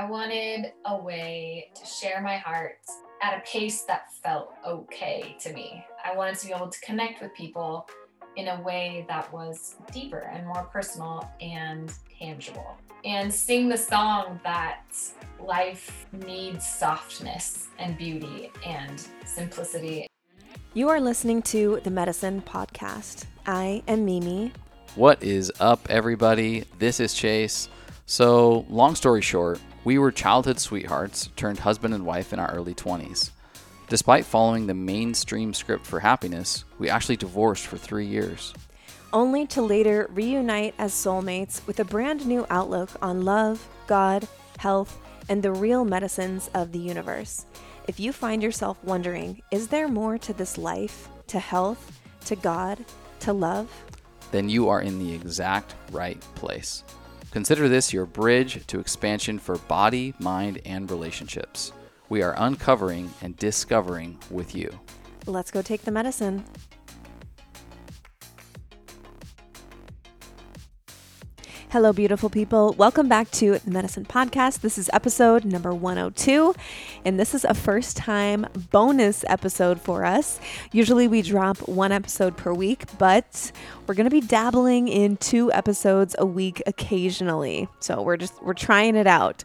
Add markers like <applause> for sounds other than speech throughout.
I wanted a way to share my heart at a pace that felt okay to me. I wanted to be able to connect with people in a way that was deeper and more personal and tangible. And sing the song that life needs softness and beauty and simplicity. You are listening to the Medicine Podcast. I am Mimi. What is up, everybody? This is Chase. So, long story short, we were childhood sweethearts turned husband and wife in our early 20s. Despite following the mainstream script for happiness, we actually divorced for three years. Only to later reunite as soulmates with a brand new outlook on love, God, health, and the real medicines of the universe. If you find yourself wondering, is there more to this life, to health, to God, to love? Then you are in the exact right place. Consider this your bridge to expansion for body, mind, and relationships. We are uncovering and discovering with you. Let's go take the medicine. Hello, beautiful people. Welcome back to the Medicine Podcast. This is episode number 102, and this is a first time bonus episode for us. Usually we drop one episode per week, but we're going to be dabbling in two episodes a week occasionally. So we're just, we're trying it out.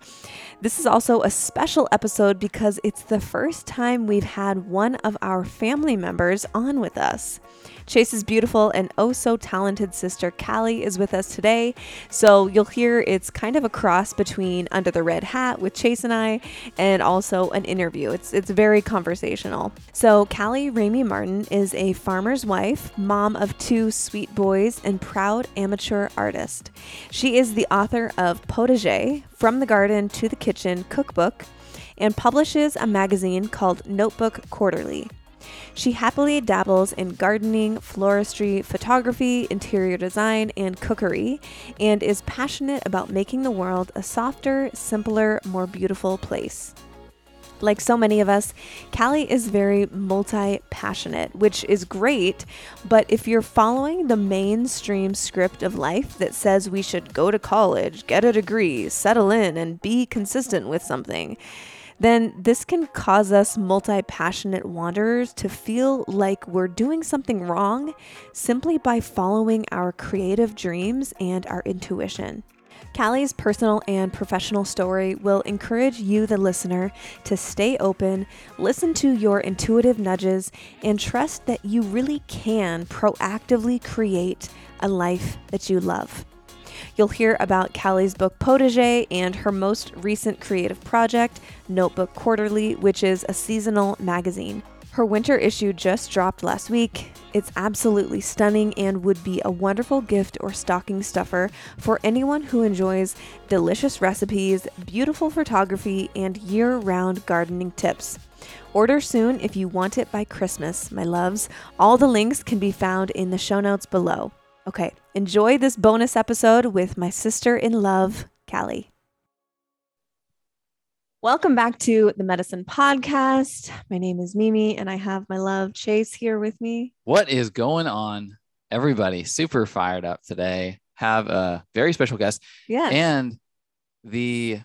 This is also a special episode because it's the first time we've had one of our family members on with us. Chase's beautiful and oh so talented sister Kali is with us today. So you'll hear it's kind of a cross between Under the Red Hat with Chase and I and also an interview. It's it's very conversational. So Kali Ramey Martin is a farmer's wife, mom of two sweet boys, and proud amateur artist. She is the author of Potager, From the Garden to the Kitchen cookbook and publishes a magazine called Notebook Quarterly. She happily dabbles in gardening, floristry, photography, interior design, and cookery, and is passionate about making the world a softer, simpler, more beautiful place. Like so many of us, Kali is very multi passionate, which is great. But if you're following the mainstream script of life that says we should go to college, get a degree, settle in, and be consistent with something, then this can cause us multi passionate wanderers to feel like we're doing something wrong simply by following our creative dreams and our intuition. Kali's personal and professional story will encourage you, the listener, to stay open, listen to your intuitive nudges, and trust that you really can proactively create a life that you love. You'll hear about Kali's book Potager and her most recent creative project, Notebook Quarterly, which is a seasonal magazine. Her winter issue just dropped last week. It's absolutely stunning and would be a wonderful gift or stocking stuffer for anyone who enjoys delicious recipes, beautiful photography, and year round gardening tips. Order soon if you want it by Christmas, my loves. All the links can be found in the show notes below. Okay, enjoy this bonus episode with my sister in love, Kali. Welcome back to the Medicine Podcast. My name is Mimi, and I have my love Chase here with me. What is going on, everybody? Super fired up today. Have a very special guest. Yes. And the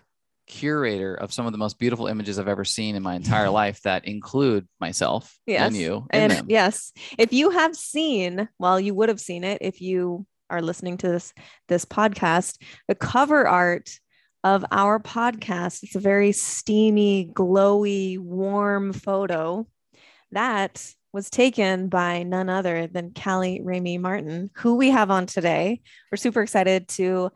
curator of some of the most beautiful images I've ever seen in my entire <laughs> life that include myself Yes. and you and them. yes, if you have seen, well, you would have seen it if you are listening to this this podcast. The cover art of our podcast. It's a very steamy, glowy, warm photo that was taken by none other than Kali Ramey Martin, who we have on today. We're super excited to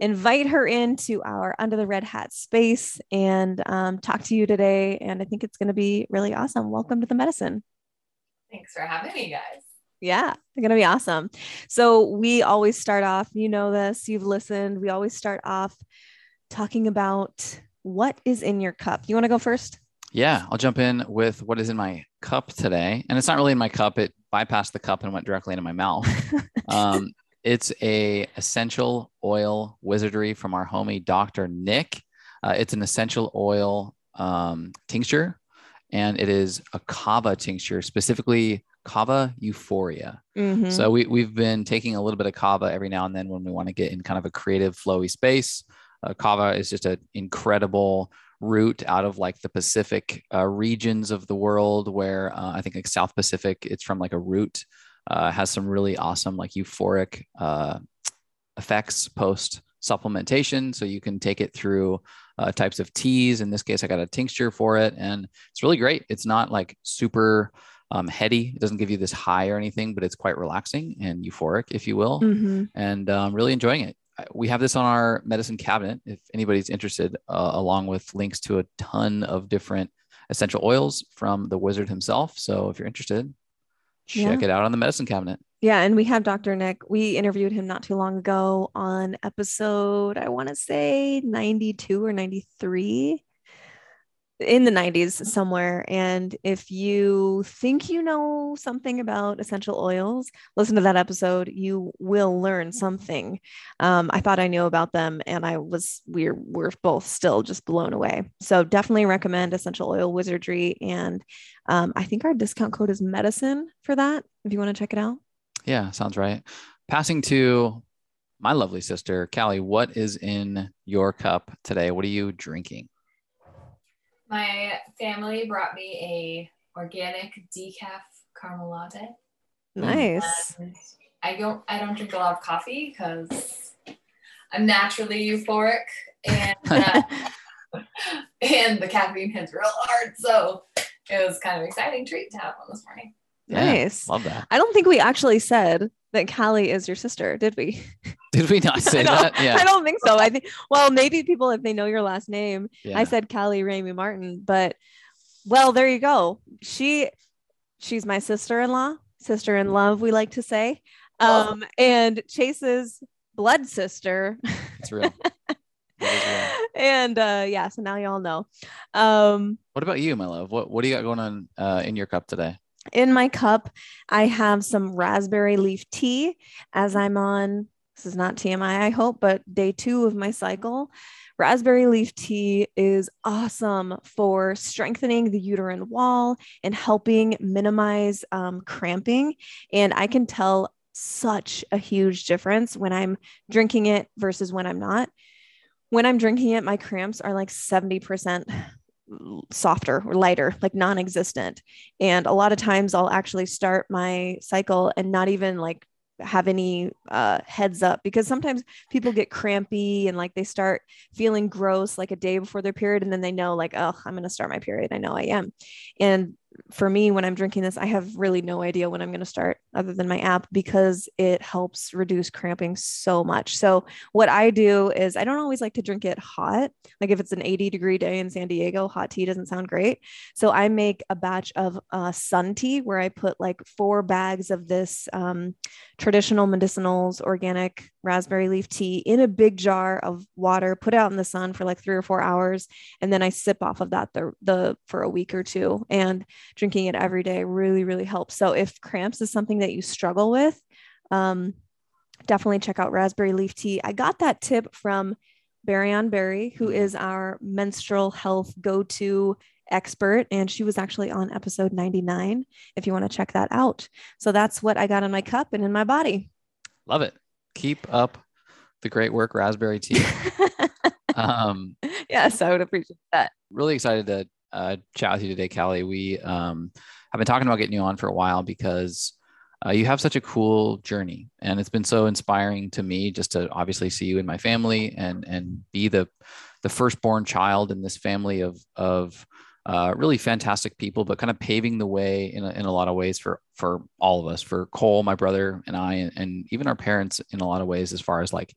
invite her into our Under the Red Hat space and um, talk to you today. And I think it's going to be really awesome. Welcome to the medicine. Thanks for having me, guys. Yeah, they're going to be awesome. So, we always start off, you know, this, you've listened. We always start off talking about what is in your cup. You want to go first? Yeah, I'll jump in with what is in my cup today. And it's not really in my cup, it bypassed the cup and went directly into my mouth. <laughs> um, it's a essential oil wizardry from our homie Dr. Nick. Uh, it's an essential oil um, tincture, and it is a kava tincture, specifically kava euphoria. Mhm. So we we've been taking a little bit of kava every now and then when we want to get in kind of a creative, flowy space. Uh, kava is just an incredible root out of like the Pacific uh, regions of the world, where uh, I think like South Pacific, it's from like a root, uh, has some really awesome like euphoric uh, effects post supplementation. So you can take it through uh, types of teas. In this case, I got a tincture for it, and it's really great. It's not like super um, heady. It doesn't give you this high or anything, but it's quite relaxing and euphoric, if you will. Mhm. And I'm um, really enjoying it. We have this on our medicine cabinet if anybody's interested, uh, along with links to a ton of different essential oils from the wizard himself. So if you're interested, check Yeah. it out on the medicine cabinet. Yeah, and we have Dr. Nick. We interviewed him not too long ago on episode, I want to say 92 or 93 in the 90s somewhere. And if you think you know something about essential oils, listen to that episode. You will learn something. Um, I thought I knew about them, and I was we're we're both still just blown away. So definitely recommend Essential Oil Wizardry, and um, I think our discount code is medicine for that. If you want to check it out. Yeah, sounds right. Passing to my lovely sister, Kali, what is in your cup today? What are you drinking? My family brought me a organic decaf caramel latte. Nice. And I don't I don't drink a lot of coffee because I'm naturally euphoric and <laughs> uh, and the caffeine hits real hard. So it was kind of exciting treat to have one this morning. Yeah, Nice. love that. I don't think we actually said that Kali is your sister, did we? <laughs> Did we not <laughs> say that? <laughs> Yeah. I don't think so. I think well, maybe people if they know your last name. yeah. I said Kali Ramey Martin, but well, there you go. She she's my sister-in-law, sister in love, we like to say. Oh. Um, and Chase's blood sister. it's real. It is real. and uh yeah, so now y'all know. Um What about you, my love? What What do you got going on uh, in your cup today? In my cup, I have some raspberry leaf tea as I'm on. This is not TMI, I hope, but day two of my cycle. Raspberry leaf tea is awesome for strengthening the uterine wall and helping minimize um, cramping. And I can tell such a huge difference when I'm drinking it versus when I'm not. When I'm drinking it, my cramps are like 70% softer or lighter, like non existent. And a lot of times I'll actually start my cycle and not even like have any uh, heads up because sometimes people get crampy and like they start feeling gross like a day before their period and then they know like oh i'm going to start my period i know i am and for me when i'm drinking this i have really no idea when i'm going to start other than my app because it helps reduce cramping so much. So what i do is i don't always like to drink it hot. Like if it's an 80 degree day in san diego hot tea doesn't sound great. So I make a batch of uh, sun tea where I put like four bags of this um, traditional medicinals organic raspberry leaf tea in a big jar of water, put it out in the sun for like three or four hours, and then I sip off of that the, the for a week or two. And drinking it every day really really helps. So if cramps is something that you struggle with, um, definitely check out raspberry leaf tea. I got that tip from Barry on Berry, who is our menstrual health go-to expert and she was actually on episode 99 if you want to check that out so that's what i got in my cup and in my body Love it. Keep up the great work, Raspberry Tea. <laughs> um, yes i would appreciate that really excited to uh, chat with you today, Kali. We um, have been talking about getting you on for a while because uh, you have such a cool journey, and it's been so inspiring to me just to obviously see you in my family and and be the the firstborn child in this family of of uh, really fantastic people, but kind of paving the way in a, in a lot of ways for for all of us, for Cole, my brother, and I, and, and even our parents in a lot of ways, as far as like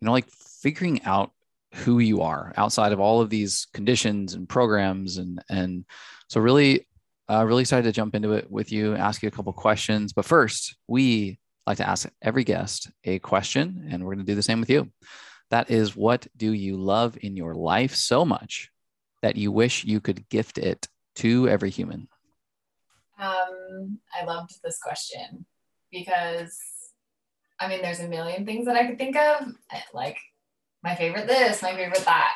you know, like figuring out who you are outside of all of these conditions and programs and and so really uh, really excited to jump into it with you ask you a couple questions. But first we like to ask every guest a question and we're going to do the same with you. That is what do you love in your life so much that you wish you could gift it to every human? Um, I loved this question because I mean, there's a million things that I could think of, like my favorite this, my favorite that.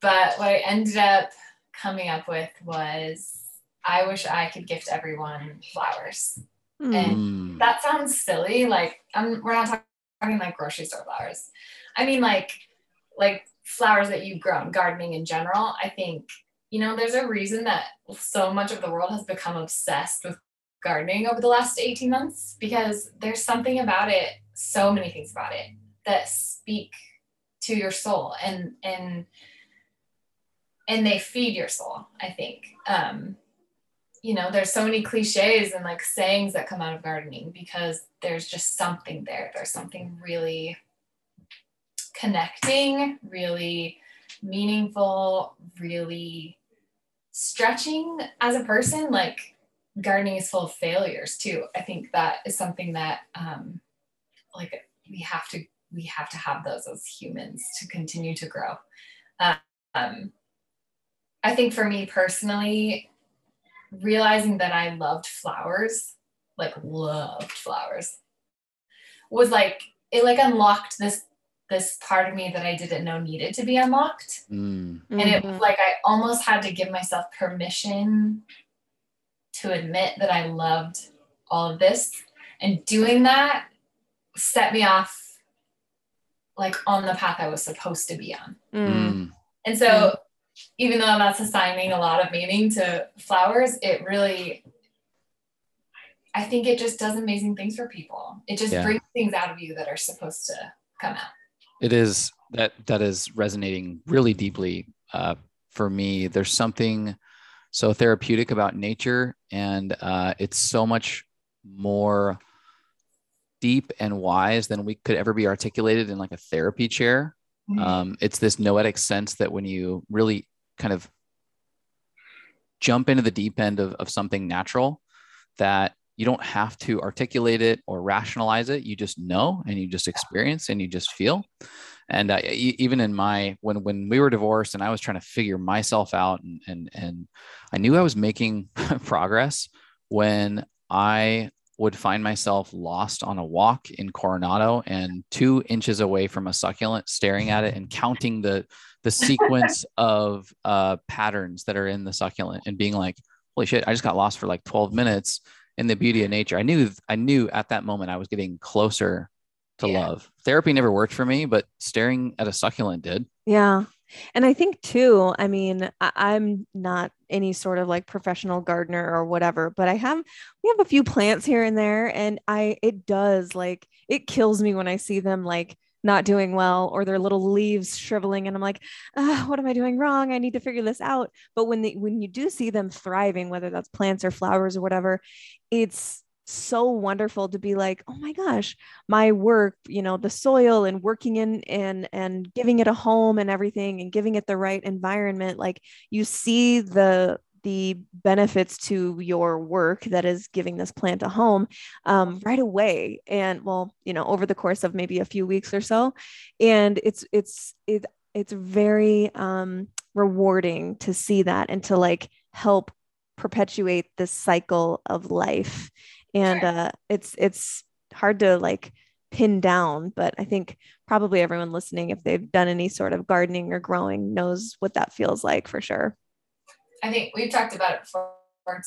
But what I ended up coming up with was I wish I could gift everyone flowers. Hmm. And Mm. that sounds silly. Like, I'm, we're not talking like grocery store flowers. I mean, like, like flowers that you've grown, gardening in general, I think, you know, there's a reason that so much of the world has become obsessed with gardening over the last 18 months because there's something about it, so many things about it that speak to your soul and and and they feed your soul, I think. Um, you know, there's so many cliches and like sayings that come out of gardening because there's just something there. There's something really connecting, really meaningful, really stretching as a person. Like gardening is full of failures too. I think that is something that um, like we have to we have to have those as humans to continue to grow. Um, I think for me personally, realizing that I loved flowers, like loved flowers, was like it like unlocked this this part of me that I didn't know needed to be unlocked. Mm. And it was mm-hmm. like I almost had to give myself permission to admit that I loved all of this. And doing that set me off like on the path I was supposed to be on. Mm. And so mm. even though that's assigning a lot of meaning to flowers, it really I think it just does amazing things for people. It just yeah. brings things out of you that are supposed to come out it is that that is resonating really deeply uh, for me. There's something so therapeutic about nature, and uh, it's so much more deep and wise than we could ever be articulated in like a therapy chair. Mm-hmm. Um, it's this noetic sense that when you really kind of jump into the deep end of, of something natural, that you don't have to articulate it or rationalize it you just know and you just experience and you just feel and uh, even in my when when we were divorced and i was trying to figure myself out and and, and i knew i was making <laughs> progress when i would find myself lost on a walk in coronado and two inches away from a succulent staring at it and counting the the sequence <laughs> of uh, patterns that are in the succulent and being like holy shit i just got lost for like 12 minutes in the beauty of nature. I knew I knew at that moment I was getting closer to yeah. love. Therapy never worked for me, but staring at a succulent did. Yeah. And I think too, I mean, I- am not any sort of like professional gardener or whatever, but I have we have a few plants here and there and I it does like it kills me when I see them like not doing well or their little leaves shriveling and i'm like what am i doing wrong? I need to figure this out. But when they when you do see them thriving whether that's plants or flowers or whatever it's so wonderful to be like oh my gosh my work you know the soil and working in and and giving it a home and everything and giving it the right environment like you see the the benefits to your work that is giving this plant a home um, right away. And well you know over the course of maybe a few weeks or so. And it's it's it, it's very um, rewarding to see that and to like help perpetuate this cycle of life and uh, it's it's hard to like pin down but i think probably everyone listening if they've done any sort of gardening or growing knows what that feels like for sure I think we've talked about it before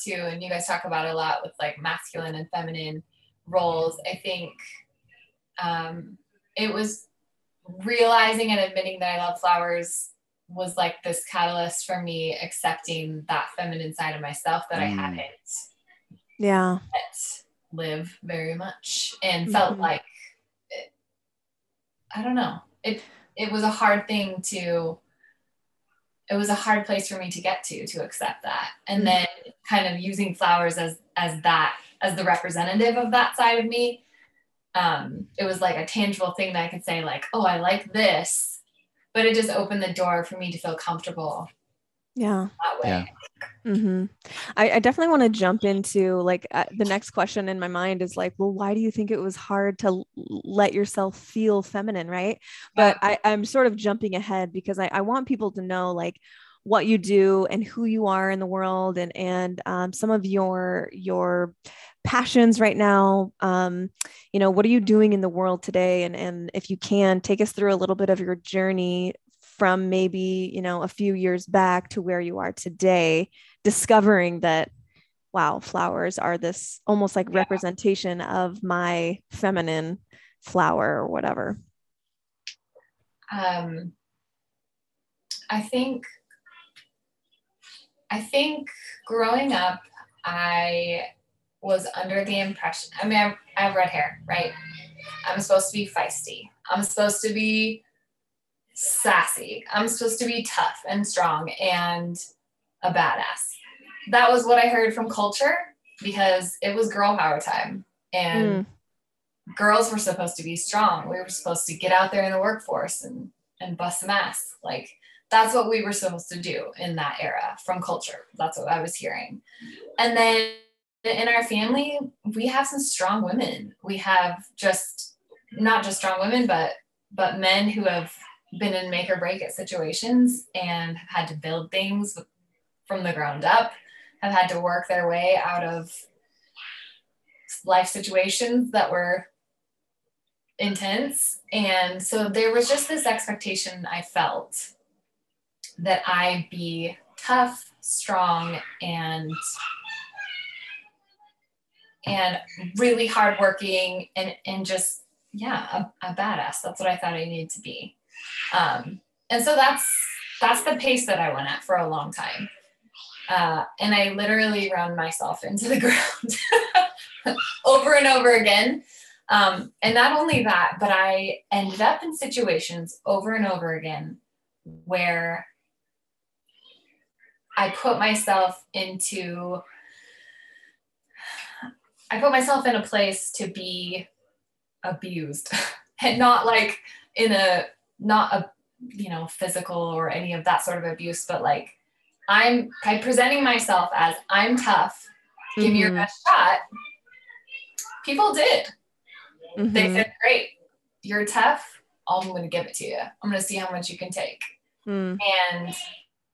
too, and you guys talk about it a lot with like masculine and feminine roles. I think um, it was realizing and admitting that I love flowers was like this catalyst for me accepting that feminine side of myself that mm. I hadn't yeah live very much and mm-hmm. felt like it, I don't know it it was a hard thing to it was a hard place for me to get to to accept that and mm-hmm. then kind of using flowers as as that as the representative of that side of me um it was like a tangible thing that i could say like oh i like this but it just opened the door for me to feel comfortable yeah. yeah. Mm-hmm. I, I, definitely want to jump into like uh, the next question in my mind is like well why do you think it was hard to l- let yourself feel feminine right? But I, i'm sort of jumping ahead because I, I want people to know like what you do and who you are in the world and and um, some of your your passions right now. Um, you know what are you doing in the world today? And and if you can take us through a little bit of your journey from maybe you know a few years back to where you are today discovering that wow flowers are this almost like yeah. representation of my feminine flower or whatever um I think I think growing up, I was under the impression. I mean, I, I have red hair, right? I'm supposed to be feisty. I'm supposed to be sassy. I'm supposed to be tough and strong and a badass. That was what I heard from culture because it was girl power time. And mm. girls were supposed to be strong. We were supposed to get out there in the workforce and, and bust some ass. Like that's what we were supposed to do in that era from culture. That's what I was hearing. And then in our family, we have some strong women. We have just not just strong women, but but men who have been in make or break at situations and have had to build things from the ground up, have had to work their way out of life situations that were intense. And so there was just this expectation I felt that I be tough, strong, and and really hardworking and and just yeah a, a badass. That's what I thought I needed to be. Um, and so that's that's the pace that I went at for a long time. Uh, and I literally ran myself <laughs> into the ground <laughs> over and over again. Um, and not only that, but I ended up in situations over and over again where I put myself into I put myself in a place to be abused <laughs> and not like in a not a you know physical or any of that sort of abuse but like I'm by presenting myself as I'm tough give mm-hmm. me your mm-hmm. best shot people did mm-hmm. they said great you're tough I'm going to give it to you I'm going to see how much you can take mm. and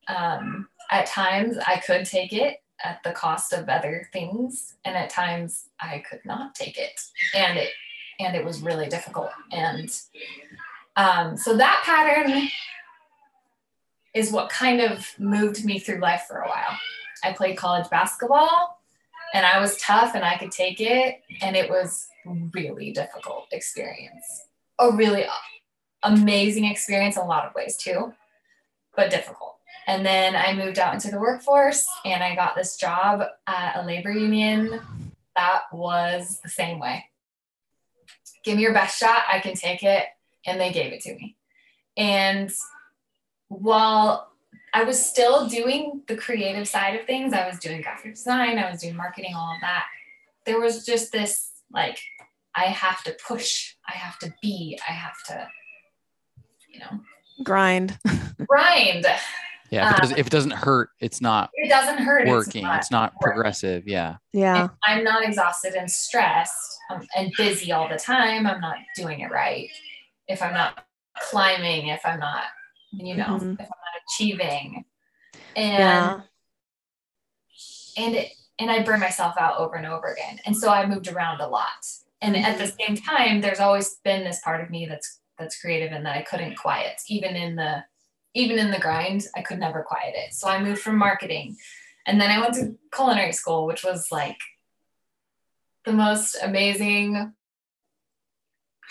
um, at times I could take it at the cost of other things and at times I could not take it and it and it was really difficult and um, so that pattern is what kind of moved me through life for a while. I played college basketball and I was tough and I could take it and it was really difficult experience. A really amazing experience in a lot of ways too, but difficult. And then I moved out into the workforce and I got this job at a labor union that was the same way. Give me your best shot, I can take it. And they gave it to me. And while I was still doing the creative side of things, I was doing graphic design, I was doing marketing, all of that. There was just this like, I have to push, I have to be, I have to, you know, grind. grind. Yeah, if it, does, um, if it, doesn't hurt, it's not. It doesn't hurt. Working. It's not, it's not progressive. Yeah. Yeah. If I'm not exhausted and stressed um, and busy all the time. I'm not doing it right. If I'm not climbing, if I'm not, you know, mm-hmm. if I'm not achieving, and yeah. and it, and I burn myself out over and over again. And so I moved around a lot. And mm-hmm. at the mm-hmm. same time, there's always been this part of me that's that's creative and that I couldn't quiet, even in the even in the grind, I could never quiet it. So I moved from marketing. And then I went to culinary school, which was like the most amazing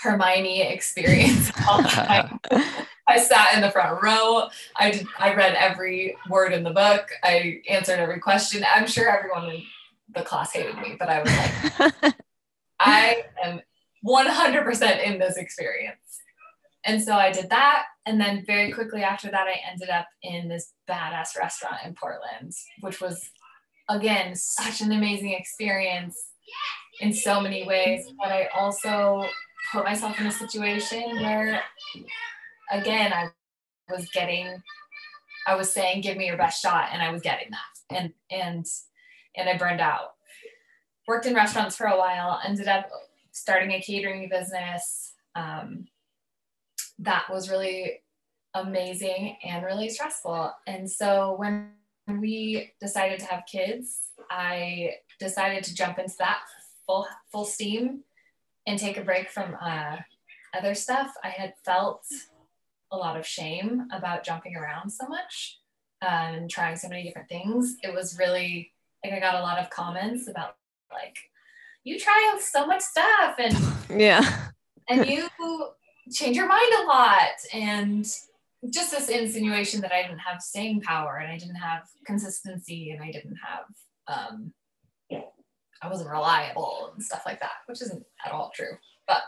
Hermione experience <laughs> all time. <laughs> I sat in the front row. I did, I read every word in the book. I answered every question. I'm sure everyone in the class hated me, but I was like, <laughs> I am 100% in this experience. And so I did that. And then very quickly after that, I ended up in this badass restaurant in Portland, which was, again, such an amazing experience in so many ways. But I also put myself in a situation where, again, I was getting, I was saying, give me your best shot. And I was getting that. And, and, and I burned out. Worked in restaurants for a while, ended up starting a catering business. Um, that was really amazing and really stressful. And so when we decided to have kids, I decided to jump into that full full steam and take a break from uh, other stuff. I had felt a lot of shame about jumping around so much um, and trying so many different things. It was really like I got a lot of comments about like you try so much stuff and <laughs> yeah and you change your mind a lot and just this insinuation that I didn't have staying power and I didn't have consistency and I didn't have um, I wasn't reliable and stuff like that, which isn't at all true. But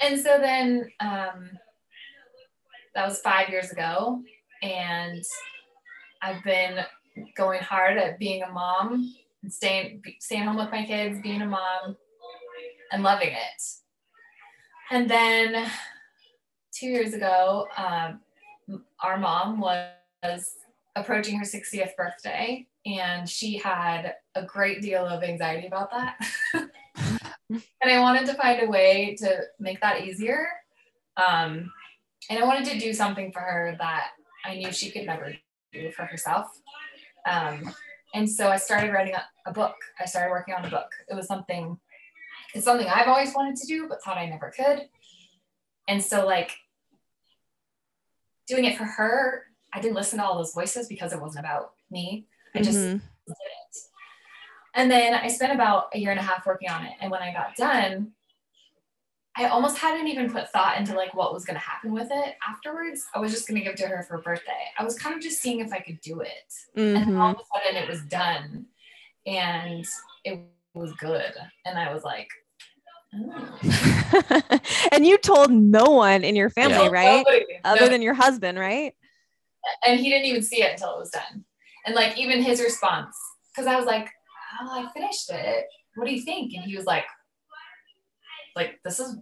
and so then um, that was five years ago, and I've been going hard at being a mom and staying staying home with my kids, being a mom, and loving it. And then two years ago, um, our mom was approaching her 60th birthday, and she had a great deal of anxiety about that. <laughs> and I wanted to find a way to make that easier. Um, and I wanted to do something for her that I knew she could never do for herself. Um, and so I started writing a, a book. I started working on a book. It was something, it's something I've always wanted to do, but thought I never could. And so, like, doing it for her, I didn't listen to all those voices because it wasn't about me. I just mm-hmm. did it. And then I spent about a year and a half working on it. And when I got done, I almost hadn't even put thought into like what was going to happen with it afterwards. I was just going to give it to her for her birthday. I was kind of just seeing if I could do it. Mm-hmm. And all of a sudden it was done and it was good. And I was like, oh. <laughs> and you told no one in your family, yeah. right? Nobody. Other no. than your husband, right? And he didn't even see it until it was done. And like even his response, because I was like, oh, I finished it. What do you think? And he was like, like this is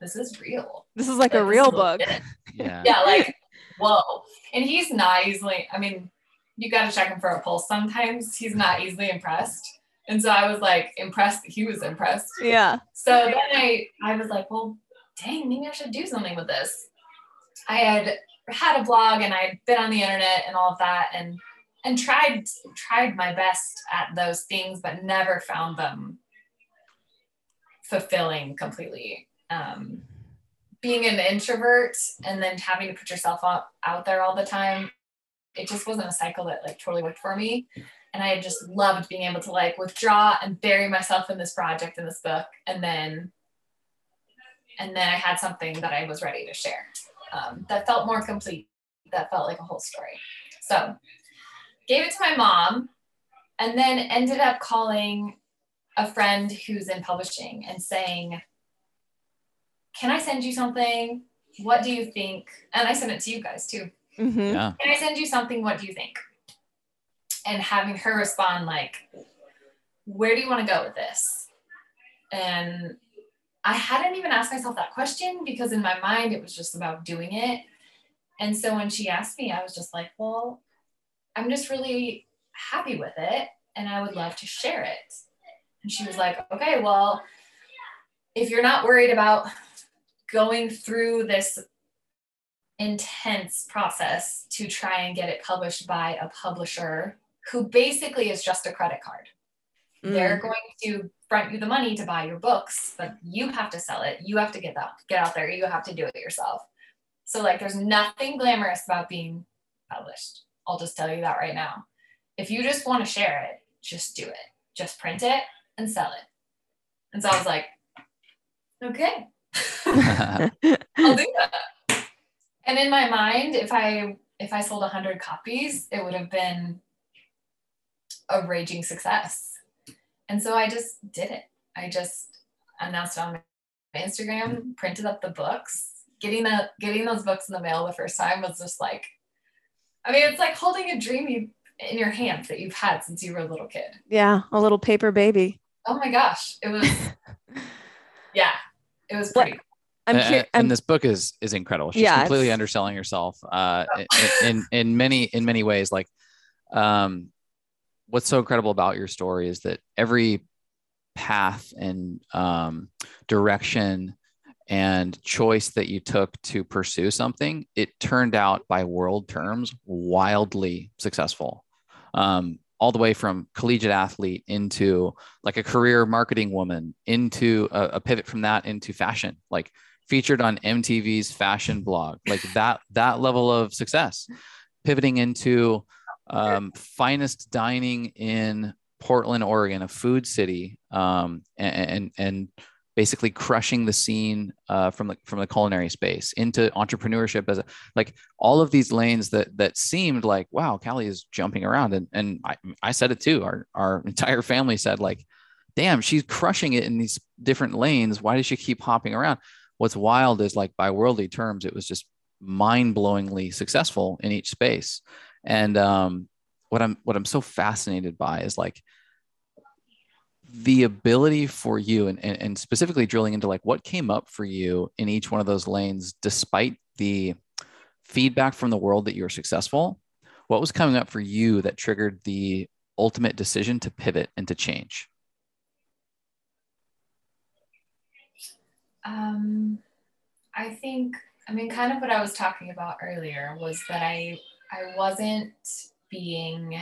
this is real. This is like, like a real book. <laughs> Yeah. yeah, like whoa. And he's not easily, I mean, you gotta check him for a pulse sometimes. He's not easily impressed. And so I was like impressed that he was impressed. Yeah. So then I I was like, well, dang, maybe I should do something with this. I had had a blog and I'd been on the internet and all of that and and tried tried my best at those things but never found them fulfilling completely. Um, being an introvert and then having to put yourself out, out there all the time it just wasn't a cycle that like totally worked for me. And i just loved being able to like withdraw and bury myself in this project in this book and then and then i had something that i was ready to share um, that felt more complete that felt like a whole story. So gave it to my mom, and then ended up calling a friend who's in publishing and saying, Can I send you something? What do you think? And I sent it to you guys too. Mm-hmm. Yeah. Can I send you something? What do you think? And having her respond, like, Where do you want to go with this? And I hadn't even asked myself that question because in my mind it was just about doing it. And so when she asked me, I was just like, Well, I'm just really happy with it and I would love to share it. And she was like, okay, well, if you're not worried about going through this intense process to try and get it published by a publisher who basically is just a credit card. Mm. They're going to front you the money to buy your books, but you have to sell it. You have to get that get out there. You have to do it yourself. So like there's nothing glamorous about being published. I'll just tell you that right now. If you just want to share it, just do it. Just print it and sell it. And so I was like, okay, <laughs> I'll do that. And in my mind, if I if I sold 100 copies, it would have been a raging success. And so I just did it. I just announced on my Instagram, printed up the books. Getting the getting those books in the mail the first time was just like I mean, it's like holding a dream you, in your hands that you've had since you were a little kid. Yeah, a little paper baby. Oh my gosh, it was. <laughs> yeah, it was pretty. Cool. I'm and, and, this book is is incredible. She's yeah, completely underselling herself uh, in, in, in many in many ways. Like, um, what's so incredible about your story is that every path and um, direction and choice that you took to pursue something, it turned out by world terms wildly successful. Um, all the way from collegiate athlete into like a career marketing woman, into a, a pivot from that into fashion, like featured on MTV's fashion blog, like that that level of success, pivoting into um, finest dining in Portland, Oregon, a food city, um, and, and, and basically crushing the scene uh, from the from the culinary space into entrepreneurship as a, like all of these lanes that that seemed like wow Kali is jumping around. And and I, I said it too. Our our <laughs> entire family said like damn she's crushing it in these different lanes. Why does she keep hopping around? What's wild is like by worldly terms it was just mind-blowingly successful in each space. And um what i'm what i'm so fascinated by is like the ability for you and, and, and specifically drilling into like what came up for you in each one of those lanes despite the feedback from the world that you were successful? What was coming up for you that triggered the ultimate decision to pivot and to change? Um, i think i mean kind of what i was talking about earlier was that i i wasn't being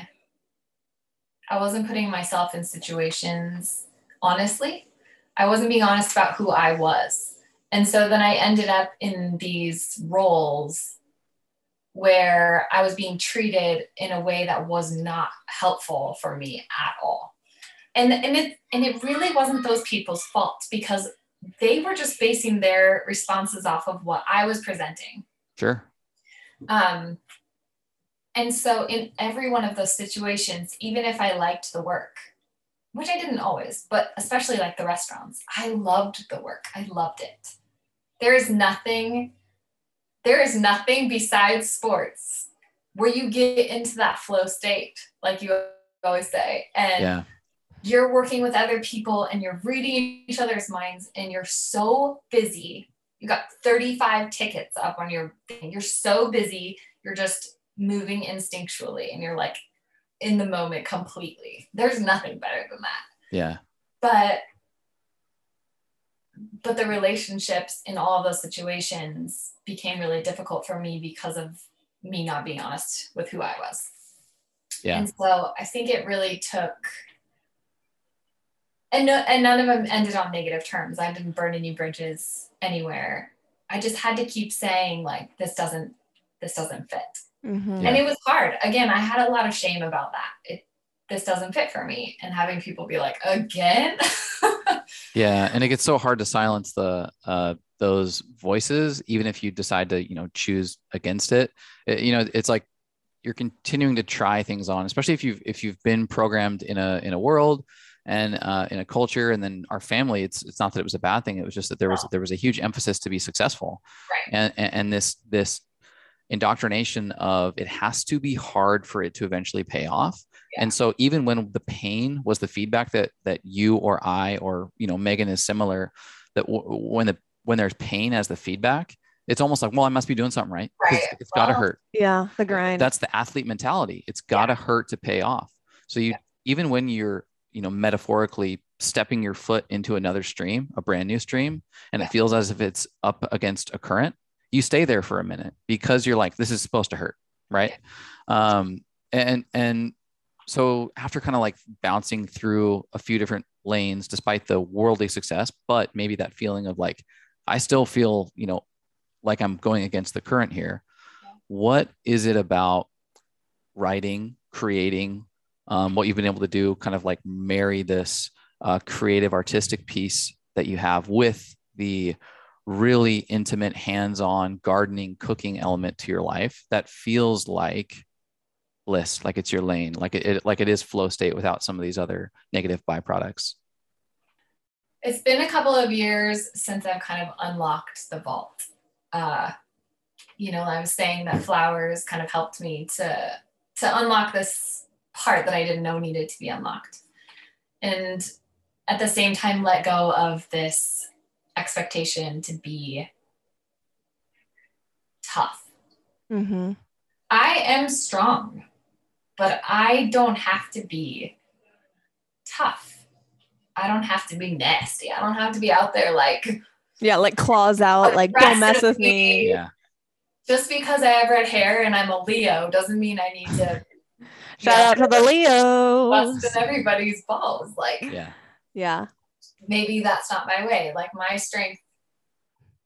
I wasn't putting myself in situations honestly. I wasn't being honest about who I was. And so then I ended up in these roles where I was being treated in a way that was not helpful for me at all. And, and it and it really wasn't those people's fault because they were just basing their responses off of what I was presenting. Sure. Um, and so, in every one of those situations, even if I liked the work, which I didn't always, but especially like the restaurants, I loved the work. I loved it. There is nothing, there is nothing besides sports where you get into that flow state, like you always say. And yeah. you're working with other people and you're reading each other's minds and you're so busy. You got 35 tickets up on your thing. You're so busy. You're just moving instinctually and you're like in the moment completely. There's nothing better than that. Yeah. But but the relationships in all those situations became really difficult for me because of me not being honest with who I was. Yeah. And so I think it really took and no, and none of them ended on negative terms. I didn't burn any bridges anywhere. I just had to keep saying like this doesn't this doesn't fit. Mm-hmm. And it was hard. Again, I had a lot of shame about that. It, this doesn't fit for me. And having people be like, again. <laughs> yeah. And it gets so hard to silence the, uh, those voices, even if you decide to, you know, choose against it, it you know, it's like you're continuing to try things on, especially if you've, if you've been programmed in a, in a world and uh, in a culture and then our family it's it's not that it was a bad thing it was just that there was there was a huge emphasis to be successful right. and, and and this this indoctrination of it has to be hard for it to eventually pay off. Yeah. And so even when the pain was the feedback that that you or I or you know Megan is similar, that w- when the when there's pain as the feedback, it's almost like well I must be doing something right. Right. It's got to hurt. Yeah, the grind. That's the athlete mentality. It's got to yeah. hurt to pay off. So you yeah. even when you're you know metaphorically stepping your foot into another stream, a brand new stream, and it feels as if it's up against a current you stay there for a minute because you're like, this is supposed to hurt. Right. Um, and, and so after kind of like bouncing through a few different lanes, despite the worldly success, but maybe that feeling of like, I still feel, you know, like I'm going against the current here. What is it about writing, creating, um, what you've been able to do, kind of like marry this uh, creative, artistic piece that you have with the really intimate, hands on gardening, cooking element to your life that feels like bliss, like it's your lane, like it, it, like it is flow state without some of these other negative byproducts? It's been a couple of years since I've kind of unlocked the vault. Uh, you know, I was saying that flowers kind of helped me to to unlock this part that I didn't know needed to be unlocked, and at the same time, let go of this expectation to be tough. Mm-hmm. I am strong, but I don't have to be tough. I don't have to be nasty. I don't have to be out there like yeah, like claws out, like don't mess with me. Yeah. Just because I have red hair and I'm a Leo doesn't mean I need to. Shout out to the <laughs> Leos. Busting everybody's balls, like yeah, yeah maybe that's not my way. Like my strength,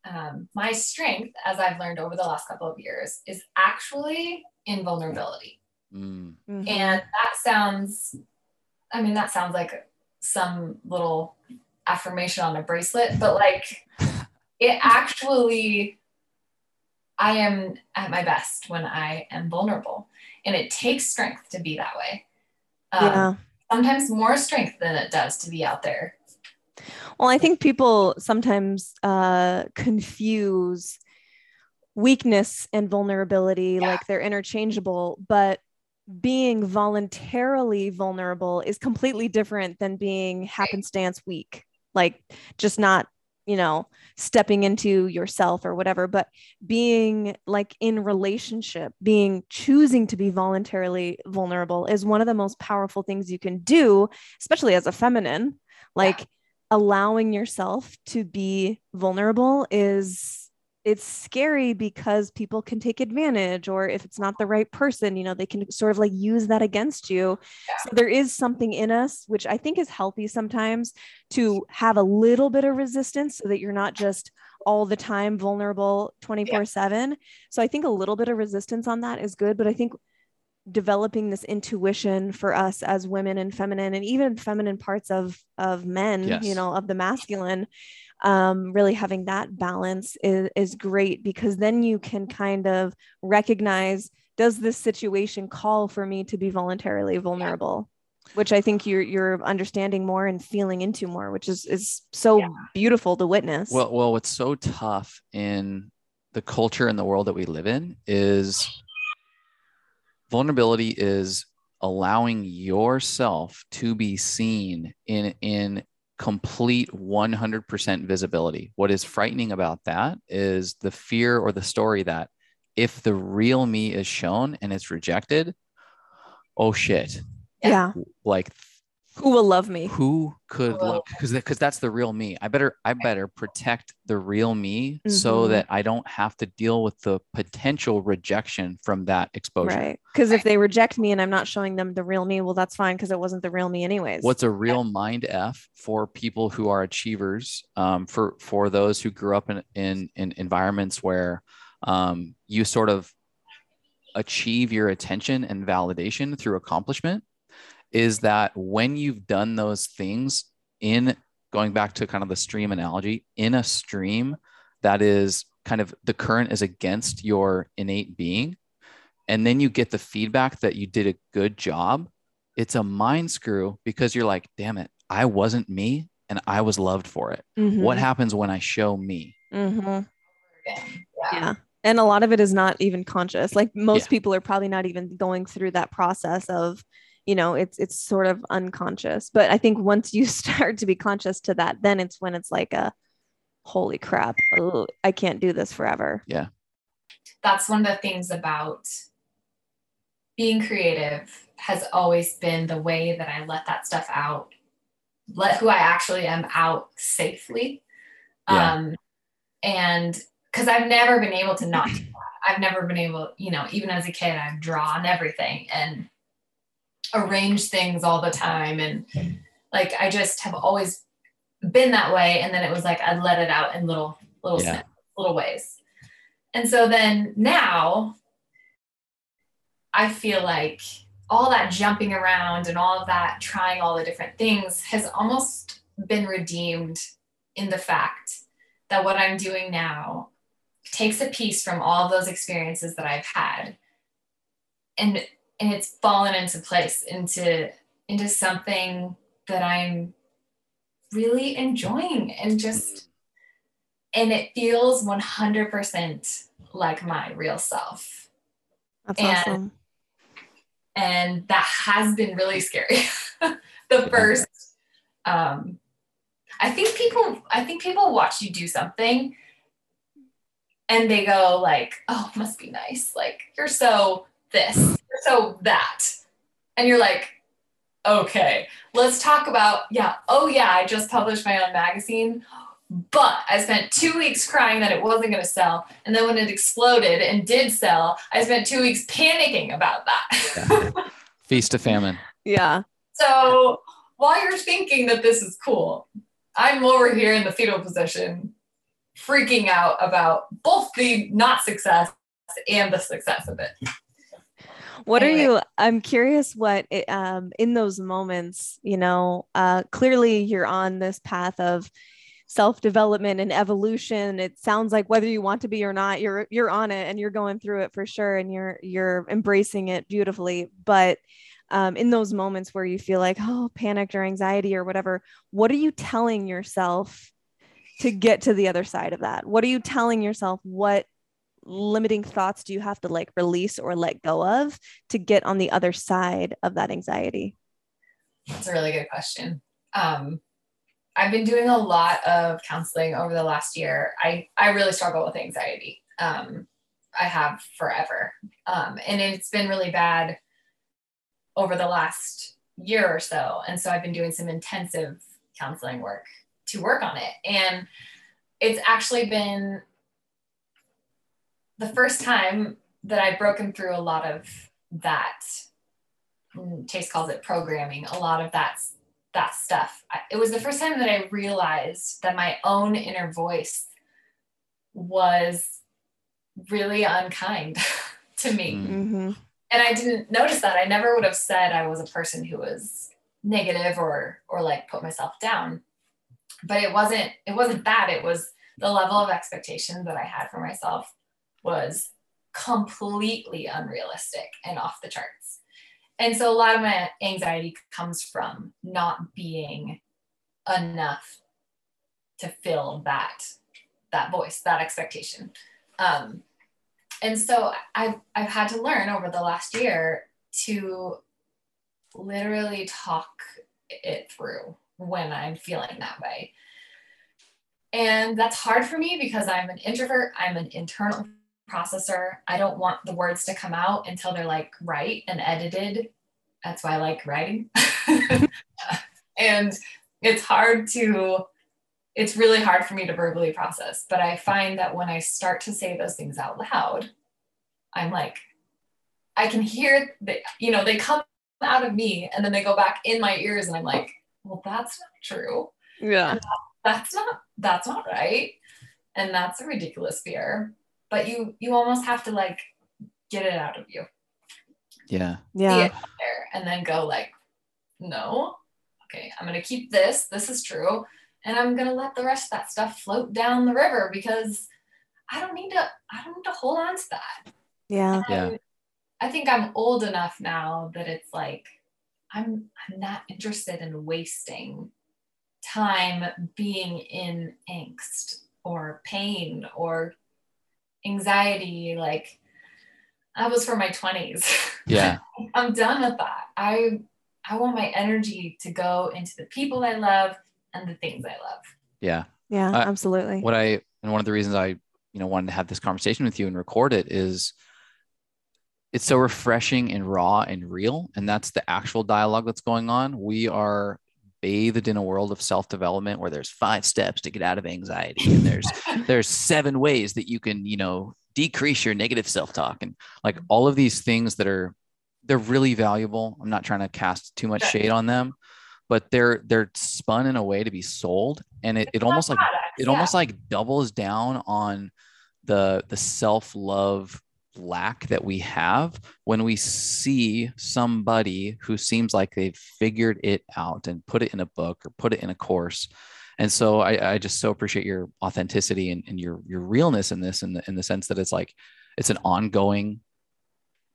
um, my strength, as I've learned over the last couple of years, is actually in vulnerability. Mm. hmm And that sounds, I mean, that sounds like some little affirmation on a bracelet, but like it actually, I am at my best when I am vulnerable. And it takes strength to be that way. Um, yeah. Sometimes more strength than it does to be out there. Well, I think people sometimes uh, confuse weakness and vulnerability yeah. like they're interchangeable, but being voluntarily vulnerable is completely different than being happenstance weak like just not you know stepping into yourself or whatever but being like in relationship being choosing to be voluntarily vulnerable is one of the most powerful things you can do especially as a feminine like yeah. Allowing yourself to be vulnerable is it's scary because people can take advantage or if it's not the right person you know they can sort of like use that against you yeah. so there is something in us which i think is healthy sometimes to have a little bit of resistance so that you're not just all the time vulnerable 24 yeah. 7 so i think a little bit of resistance on that is good but i think developing this intuition for us as women and feminine and even feminine parts of of men yes. you know of the masculine um, really having that balance is, is great because then you can kind of recognize does this situation call for me to be voluntarily vulnerable which i think you're you're understanding more and feeling into more which is is so yeah. beautiful to witness well well what's so tough in the culture and the world that we live in is vulnerability is allowing yourself to be seen in in complete 100% visibility. What is frightening about that is the fear or the story that if the real me is shown and it's rejected, oh shit. Yeah. Like who will love me? Who could love because because that's the real me. I better i better protect the real me mm-hmm. so that i don't have to deal with the potential rejection from that exposure. Right because if they reject me and i'm not showing them the real me well that's fine because it wasn't the real me anyways. What's a real mind f for people who are achievers um, for for those who grew up in in, in environments where um, you sort of achieve your attention and validation through accomplishment is that when you've done those things in going back to kind of the stream analogy, in a stream that is kind of the current is against your innate being, and then you get the feedback that you did a good job, it's a mind screw because you're like, damn it, I wasn't me and I was loved for it. Mm-hmm. What happens when I show me? Mm-hmm. Yeah. yeah. And a lot of it is not even conscious. Like most yeah. people are probably not even going through that process of you know it's it's sort of unconscious but i think once you <laughs> start to be conscious to that then it's when it's like a holy crap oh, i can't do this forever. Yeah. That's one of the things about being creative has always been the way that i let that stuff out let who i actually am out safely. Yeah. um and because i've never been able to not I've never been able, you know, even as a kid, I've drawn everything and arrange things all the time and like I just have always been that way and then it was like I'd let it out in little little yeah. snips, little ways. And so then now I feel like all that jumping around and all of that trying all the different things has almost been redeemed in the fact that what I'm doing now takes a piece from all those experiences that I've had and and it's fallen into place into into something that I'm really enjoying and just and it feels 100% like my real self. That's and, awesome. And that has been really scary. <laughs> the first um I think people I think people watch you do something and they go like, "Oh, must be nice. Like you're so this so that. And you're like, okay, let's talk about, yeah, oh yeah, I just published my own magazine, but I spent two weeks crying that it wasn't going to sell. And then when it exploded and did sell, I spent two weeks panicking about that. yeah. <laughs> Feast of famine. Yeah. So while you're thinking that this is cool, I'm over here in the fetal position, freaking out about both the not success and the success of it. What Anyway. are you i'm curious what it, um in those moments you know uh clearly you're on this path of self-development and evolution. It sounds like whether you want to be or not you're you're on it and you're going through it for sure and you're you're embracing it beautifully. But um, in those moments where you feel like oh panicked or anxiety or whatever what are you telling yourself to get to the other side of that? What are you telling yourself what limiting thoughts do you have to like release or let go of to get on the other side of that anxiety That's a really good question. Um, I've been doing a lot of counseling over the last year. I, I really struggle with anxiety. Um, I have forever. Um, and it's been really bad over the last year or so. And so I've been doing some intensive counseling work to work on it. And it's actually been the first time that I've broken through a lot of that. mm, Chase calls it programming. A lot of that that stuff. It was the first time that I realized that my own inner voice was really unkind <laughs> to me Mm. mm-hmm. and I didn't notice that. I never would have said I was a person who was negative or or like put myself down. But it wasn't it wasn't that. It was the level of expectation that I had for myself was completely unrealistic and off the charts. And so a lot of my anxiety comes from not being enough to fill that that voice, that expectation. Um, and so I've I've had to learn over the last year to literally talk it through when I'm feeling that way. And that's hard for me because I'm an introvert, I'm an internal processor. I don't want the words to come out until they're like right and edited. That's why I like writing. <laughs> and it's hard to it's really hard for me to verbally process, but I find that when I start to say those things out loud, I'm like, I can hear the, you know, they come out of me and then they go back in my ears, and I'm like, well, that's not true. yeah That's not that's not right, and that's a ridiculous fear. But you you almost have to like get it out of you, Yeah. yeah there, and then go like, no, okay, I'm gonna keep this. This is true, and I'm gonna let the rest of that stuff float down the river because I don't need to. I don't need to hold on to that. yeah Yeah. I think I'm old enough now that it's like I'm I'm not interested in wasting time being in angst or pain or anxiety like I was for my 20s. <laughs> Yeah. I'm done with that. I I want my energy to go into the people I love and the things I love. Yeah. yeah Uh, absolutely what I and one of the reasons I you know wanted to have this conversation with you and record it is it's so refreshing and raw and real and that's the actual dialogue that's going on we are bathed in a world of self-development where there's five steps to get out of anxiety and there's <laughs> there's seven ways that you can you know decrease your negative self-talk. And like all of these things that are they're really valuable. I'm not trying to cast too much shade on them but they're they're spun in a way to be sold. And it, it almost like it yeah. almost like doubles down on the the self-love lack that we have when we see somebody who seems like they've figured it out and put it in a book or put it in a course and so i, I just so appreciate your authenticity and, and your your realness in this in the, in the sense that it's like it's an ongoing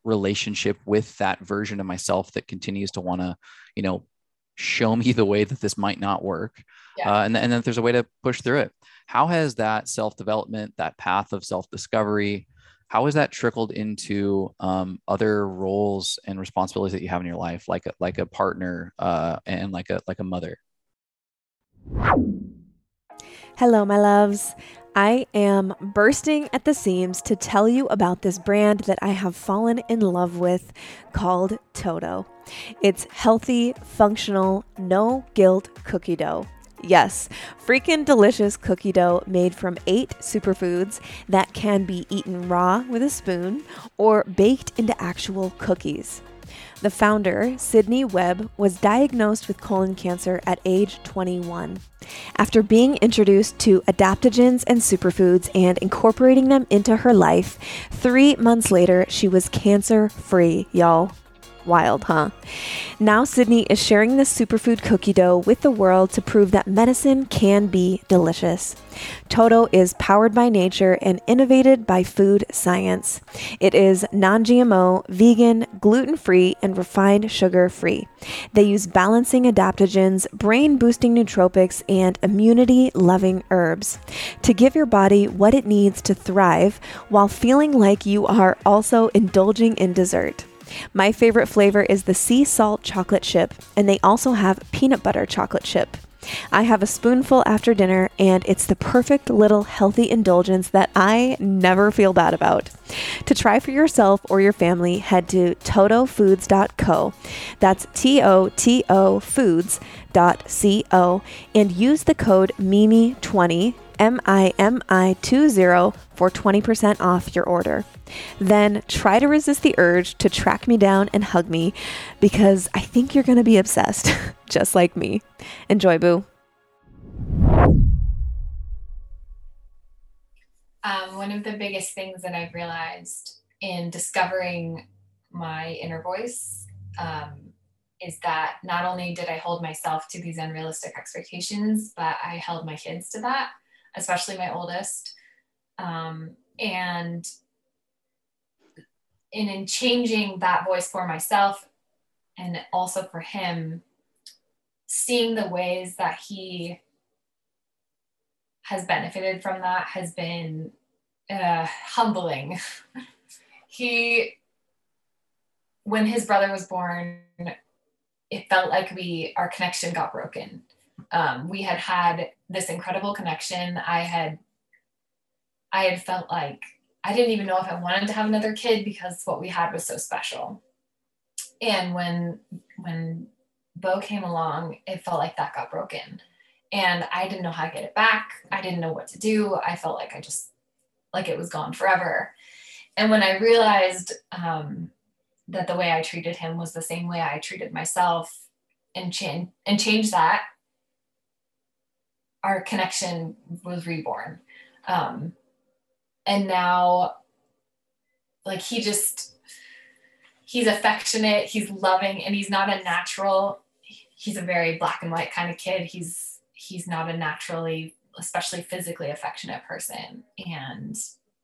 relationship with that version of myself that continues to want to you know show me the way that this might not work Yeah. uh, and, and then there's a way to push through it how has that self-development that path of self-discovery how has that trickled into um, other roles and responsibilities that you have in your life like a, like a partner uh, and like a like a mother Hello, my loves. I am bursting at the seams to tell you about this brand that I have fallen in love with called Toto. It's healthy, functional, no guilt cookie dough. Yes, freaking delicious cookie dough made from eight superfoods that can be eaten raw with a spoon or baked into actual cookies. The founder, Sydney Webb, was diagnosed with colon cancer at age 21. After being introduced to adaptogens and superfoods and incorporating them into her life, three months later, she was cancer free, y'all. Wild, huh? Now, Sydney is sharing this superfood cookie dough with the world to prove that medicine can be delicious. Toto is powered by nature and innovated by food science. It is non GMO, vegan, gluten free, and refined sugar free. They use balancing adaptogens, brain boosting nootropics, and immunity loving herbs to give your body what it needs to thrive while feeling like you are also indulging in dessert. My favorite flavor is the sea salt chocolate chip, and they also have peanut butter chocolate chip. I have a spoonful after dinner, and it's the perfect little healthy indulgence that I never feel bad about. To try for yourself or your family, head to totofoods.co. That's T O T O foods.co and use the code MIMI20 M I M I 20 for 20% off your order. Then try to resist the urge to track me down and hug me because I think you're going to be obsessed, <laughs> just like me. Enjoy, Boo. Um, one of the biggest things that I've realized in discovering my inner voice um, is that not only did I hold myself to these unrealistic expectations, but I held my kids to that especially my oldest. Um, and in, in changing that voice for myself and also for him, seeing the ways that he has benefited from that has been uh, humbling. <laughs> he, when his brother was born, it felt like we our connection got broken um, we had had this incredible connection. I had, I had felt like I didn't even know if I wanted to have another kid because what we had was so special. And when when Bo came along, it felt like that got broken, and I didn't know how to get it back. I didn't know what to do. I felt like I just like it was gone forever. And when I realized um, that the way I treated him was the same way I treated myself, and change and change that our connection was reborn. Um, and now, like, he just, he's affectionate, he's loving, and he's not a natural, he's a very black and white kind of kid. He's, he's not a naturally, especially physically affectionate person. And,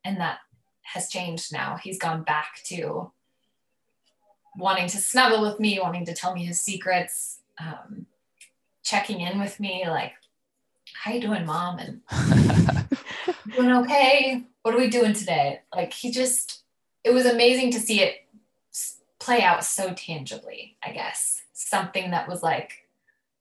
and that has changed now. He's gone back to wanting to snuggle with me, wanting to tell me his secrets, um, checking in with me, like, how you doing, mom? And <laughs> doing okay. What are we doing today? Like he just, it was amazing to see it play out so tangibly, I guess. Something that was like,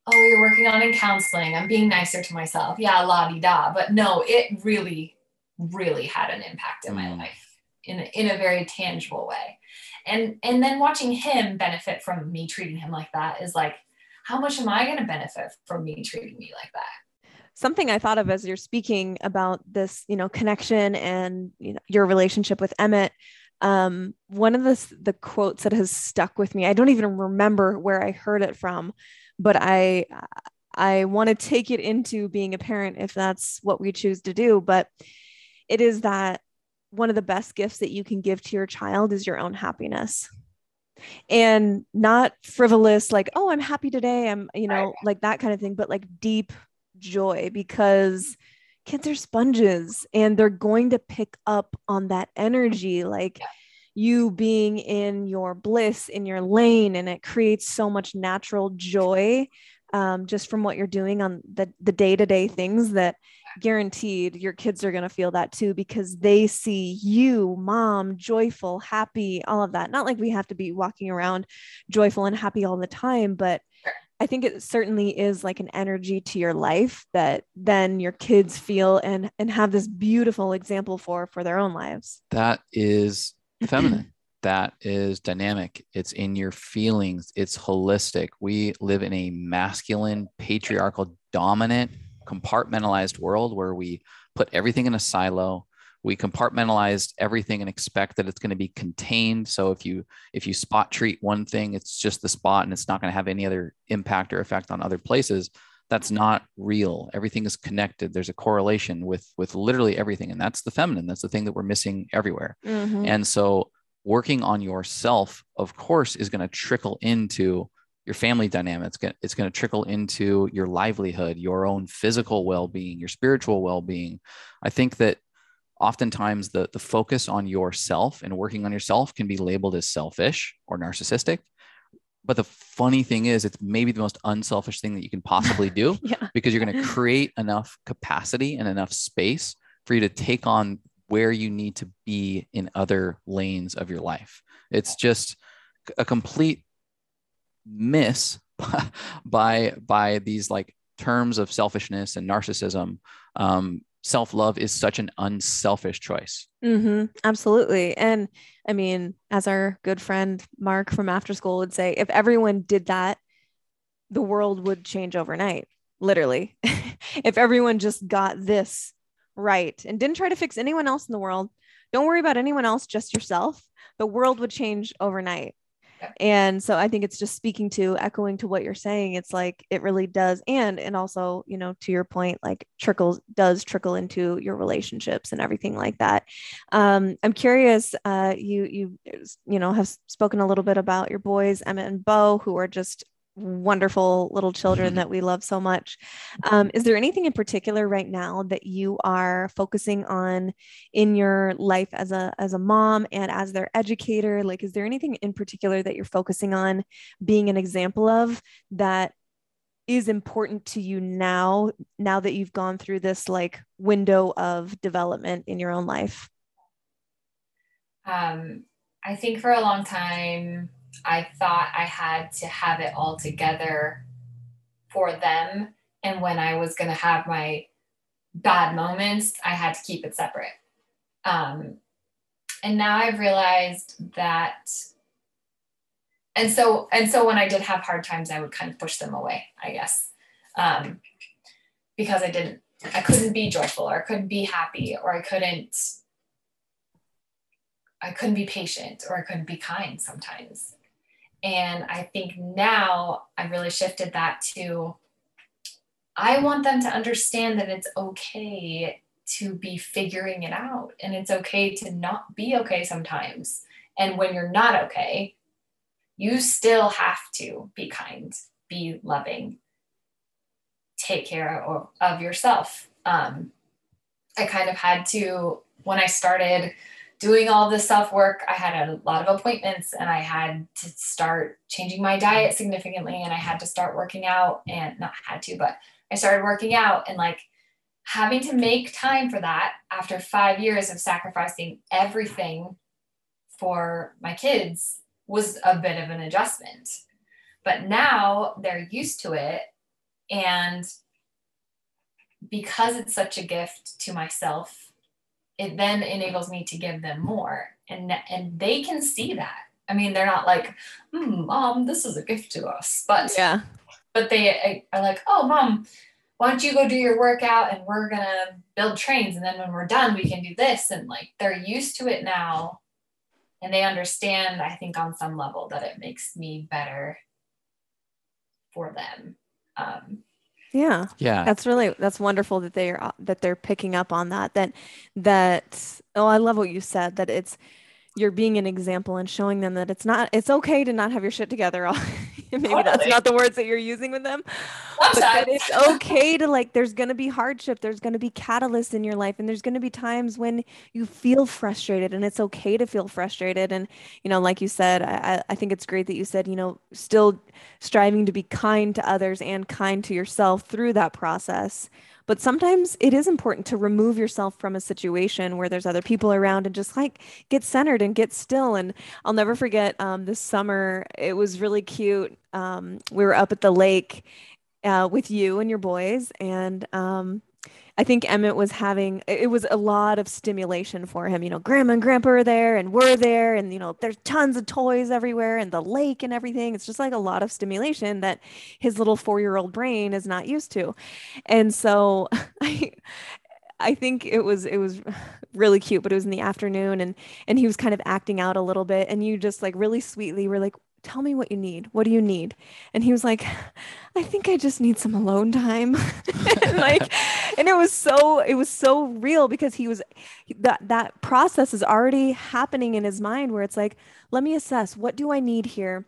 oh, you're working on in counseling. I'm being nicer to myself. Yeah, la di da. But no, it really, really had an impact in my mm. life in, in a very tangible way. And and then watching him benefit from me treating him like that is like, how much am I going to benefit from me treating me like that? Something I thought of as you're speaking about this, you know, connection and you know, your relationship with Emmett. Um, one of the the quotes that has stuck with me, I don't even remember where I heard it from, but I I want to take it into being a parent if that's what we choose to do. But it is that one of the best gifts that you can give to your child is your own happiness and not frivolous like oh i'm happy today i'm you know like that kind of thing but like deep joy because kids are sponges and they're going to pick up on that energy like yeah. you being in your bliss in your lane and it creates so much natural joy um, just from what you're doing on the the day-to-day things that guaranteed your kids are going to feel that too because they see you mom joyful happy all of that not like we have to be walking around joyful and happy all the time but I think it certainly is like an energy to your life that then your kids feel and and have this beautiful example for for their own lives. That is <clears throat> feminine. that is dynamic. It's in your feelings. It's holistic. We live in a masculine, patriarchal, dominant, compartmentalized world where we put everything in a silo. We compartmentalized everything and expect that it's going to be contained. So if you if you spot treat one thing it's just the spot and it's not going to have any other impact or effect on other places that's not real. Everything is connected. There's a correlation with with literally everything and that's the feminine. That's the thing that we're missing everywhere. Mhm. and so working on yourself of course is going to trickle into your family dynamics. It's going to trickle into your livelihood your own physical well-being your spiritual well-being. I think that oftentimes the, the focus on yourself and working on yourself can be labeled as selfish or narcissistic but the funny thing is it's maybe the most unselfish thing that you can possibly do <laughs> yeah. because you're going to create enough capacity and enough space for you to take on where you need to be in other lanes of your life. It's just a complete miss <laughs> by by these like terms of selfishness and narcissism. Um, Self love is such an unselfish choice. Mm-hmm. Absolutely. And I mean, as our good friend Mark from After School would say, if everyone did that, the world would change overnight, literally. <laughs> if everyone just got this right and didn't try to fix anyone else in the world, don't worry about anyone else, just yourself, the world would change overnight. And so I think it's just speaking to echoing to what you're saying. It's like it really does. And and also, you know, to your point, like trickles does trickle into your relationships and everything like that. Um, I'm curious, uh, you you you know have spoken a little bit about your boys, Emmett and Bo, who are just wonderful little children that we love so much. Um, is there anything in particular right now that you are focusing on in your life as a as a mom and as their educator? Like, is there anything in particular that you're focusing on being an example of that is important to you now now that you've gone through this like window of development in your own life um, i think for a long time I thought I had to have it all together for them. And when I was going to have my bad moments, I had to keep it separate. Um, and now I've realized that. And so, and so when I did have hard times, I would kind of push them away, I guess, um, because I didn't, I couldn't be joyful or I couldn't be happy or I couldn't, I couldn't be patient or I couldn't be kind sometimes. And I think now I've really shifted that to I want them to understand that it's okay to be figuring it out and it's okay to not be okay sometimes. And when you're not okay, you still have to be kind, be loving, take care of, of yourself. Um, I kind of had to, when I started doing all this self work, I had a lot of appointments and I had to start changing my diet significantly and I had to start working out and not had to, but I started working out and like having to make time for that after five years of sacrificing everything for my kids was a bit of an adjustment. But now they're used to it. And because it's such a gift to myself it then enables me to give them more. And and they can see that. I mean they're not like hmm, mom this is a gift to us. But yeah. but they are like oh mom why don't you go do your workout and we're gonna build trains and then when we're done we can do this. And like they're used to it now and they understand i think on some level that it makes me better for them. Um, yeah. Yeah. That's really that's wonderful that they're uh, that they're picking up on that that that oh i love what you said that it's you're being an example and showing them that it's not it's okay to not have your shit together. All <laughs> maybe totally. that's not the words that you're using with them. But that. it's okay to like there's going to be hardship there's going to be catalysts in your life and there's going to be times when you feel frustrated and it's okay to feel frustrated. And you know like you said I, I think it's great that you said you know still striving to be kind to others and kind to yourself through that process but sometimes it is important to remove yourself from a situation where there's other people around and just like get centered and get still. And I'll never forget um, this summer, it was really cute. Um, we were up at the lake uh, with you and your boys, and um, I think Emmett was having it was a lot of stimulation for him. You know, grandma and grandpa are there and we're there and you know, there's tons of toys everywhere and the lake and everything. It's just like a lot of stimulation that his little 4-year-old brain is not used to. And so <laughs> I I think it was it was really cute, but it was in the afternoon and and he was kind of acting out a little bit and you just like really sweetly were like, tell me what you need. What do you need? And he was like, I think I just need some alone time. <laughs> and like, and it was so, it was so real because he was that, that process is already happening in his mind where it's like, let me assess what do I need here?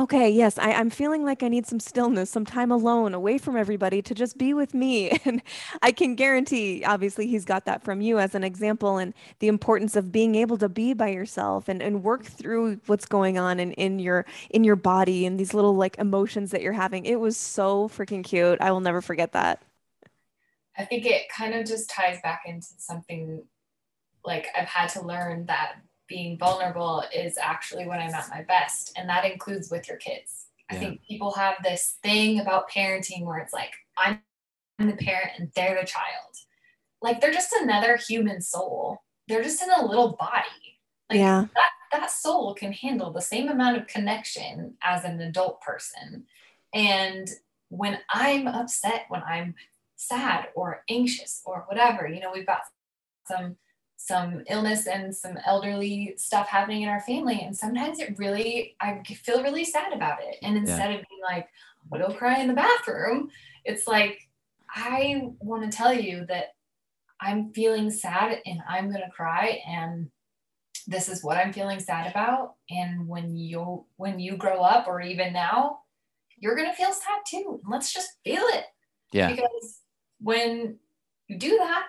Okay, yes, I, I'm feeling like I need some stillness, some time alone, away from everybody to just be with me. <laughs> And I can guarantee, obviously, he's got that from you as an example and the importance of being able to be by yourself and, and work through what's going on in, in your in your body and these little like emotions that you're having. It was so freaking cute. I will never forget that. I think it kind of just ties back into something like I've had to learn that being vulnerable is actually when I'm at my best. And that includes with your kids. Yeah. I think people have this thing about parenting where it's like, I'm the parent and they're the child. Like they're just another human soul. They're just in a little body. Like yeah. that, that soul can handle the same amount of connection as an adult person. And when I'm upset, when I'm sad or anxious or whatever, you know, we've got some some illness and some elderly stuff happening in our family. And sometimes it really, I feel really sad about it. And instead yeah. of being like, i will go cry in the bathroom, it's like, I want to tell you that I'm feeling sad and I'm going to cry. And this is what I'm feeling sad about. And when you, when you grow up or even now, you're going to feel sad too. Let's just feel it. Yeah. Because when you do that,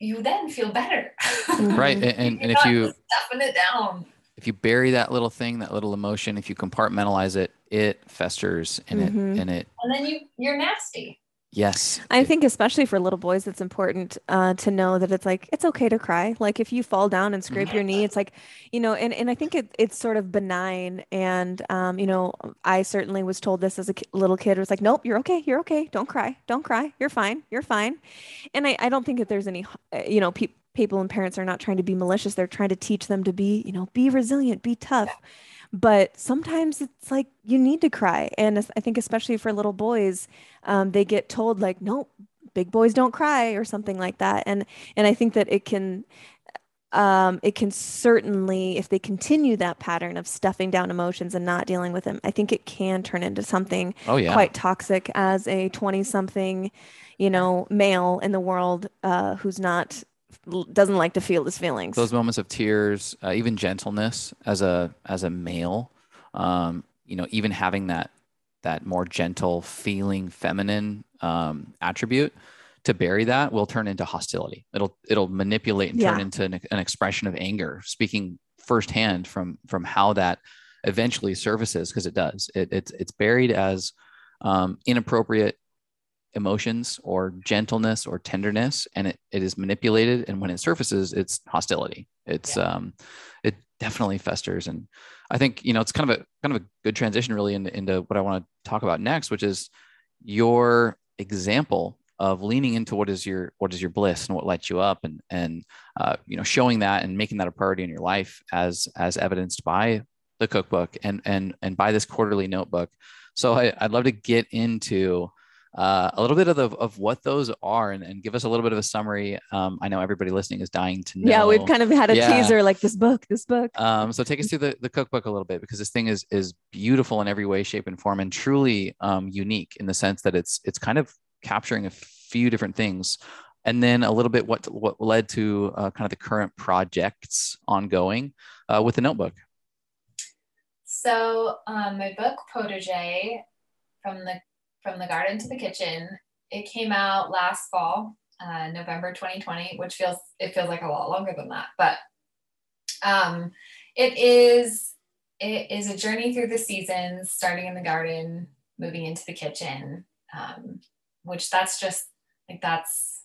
you then feel better. right. <laughs> And, and, and if you stuffing it down, if you bury that little thing, that little emotion, if you compartmentalize it, it festers and mm-hmm. it and it and then you you're nasty. Yes. I think especially for little boys, it's important uh, to know that it's like it's okay to cry. Like if you fall down and scrape your knee, it's like, you know, and, and I think it, it's sort of benign. And um, you know, I certainly was told this as a little kid. It was like, nope, you're okay, you're okay. Don't cry, don't cry. You're fine, you're fine. And I, I don't think that there's any, uh, you know, people people and parents are not trying to be malicious. They're trying to teach them to be, you know, be resilient, be tough. Yeah but sometimes it's like you need to cry and i think especially for little boys um, they get told like no, big boys don't cry or something like that and and i think that it can um, it can certainly if they continue that pattern of stuffing down emotions and not dealing with them i think it can turn into something oh, yeah. quite toxic as a 20 something you know male in the world uh, who's not doesn't like to feel his feelings. Those moments of tears, uh, even gentleness as a as a male, um, you know, even having that that more gentle, feeling, feminine um, attribute to bury that will turn into hostility. It'll it'll manipulate and turn into an, an expression of anger. Speaking firsthand from from how that eventually surfaces, because it does. It, it's it's buried as um, inappropriate emotions or gentleness or tenderness and it, it is manipulated and when it surfaces it's hostility it's yeah. um it definitely festers and i think you know it's kind of a kind of a good transition really into, into what i want to talk about next which is your example of leaning into what is your what is your bliss and what lights you up and and uh, you know showing that and making that a priority in your life as as evidenced by the cookbook and and and by this quarterly notebook so I, i'd love to get into uh, a little bit of the, of what those are and, and give us a little bit of a summary. Um, I know everybody listening is dying to know. Yeah, we've kind of had a yeah. teaser like this book, this book. Um, so take us through the, the cookbook a little bit because this thing is is beautiful in every way, shape, and form, and truly um, unique in the sense that it's it's kind of capturing a few different things. And then a little bit what what led to uh, kind of the current projects ongoing uh, with the notebook. So um, my book Potager from the from the garden to the kitchen. It came out last fall, uh, November 2020, which feels it feels like a lot longer than that, but um, it is it is a journey through the seasons, starting in the garden, moving into the kitchen, um, which that's just like that's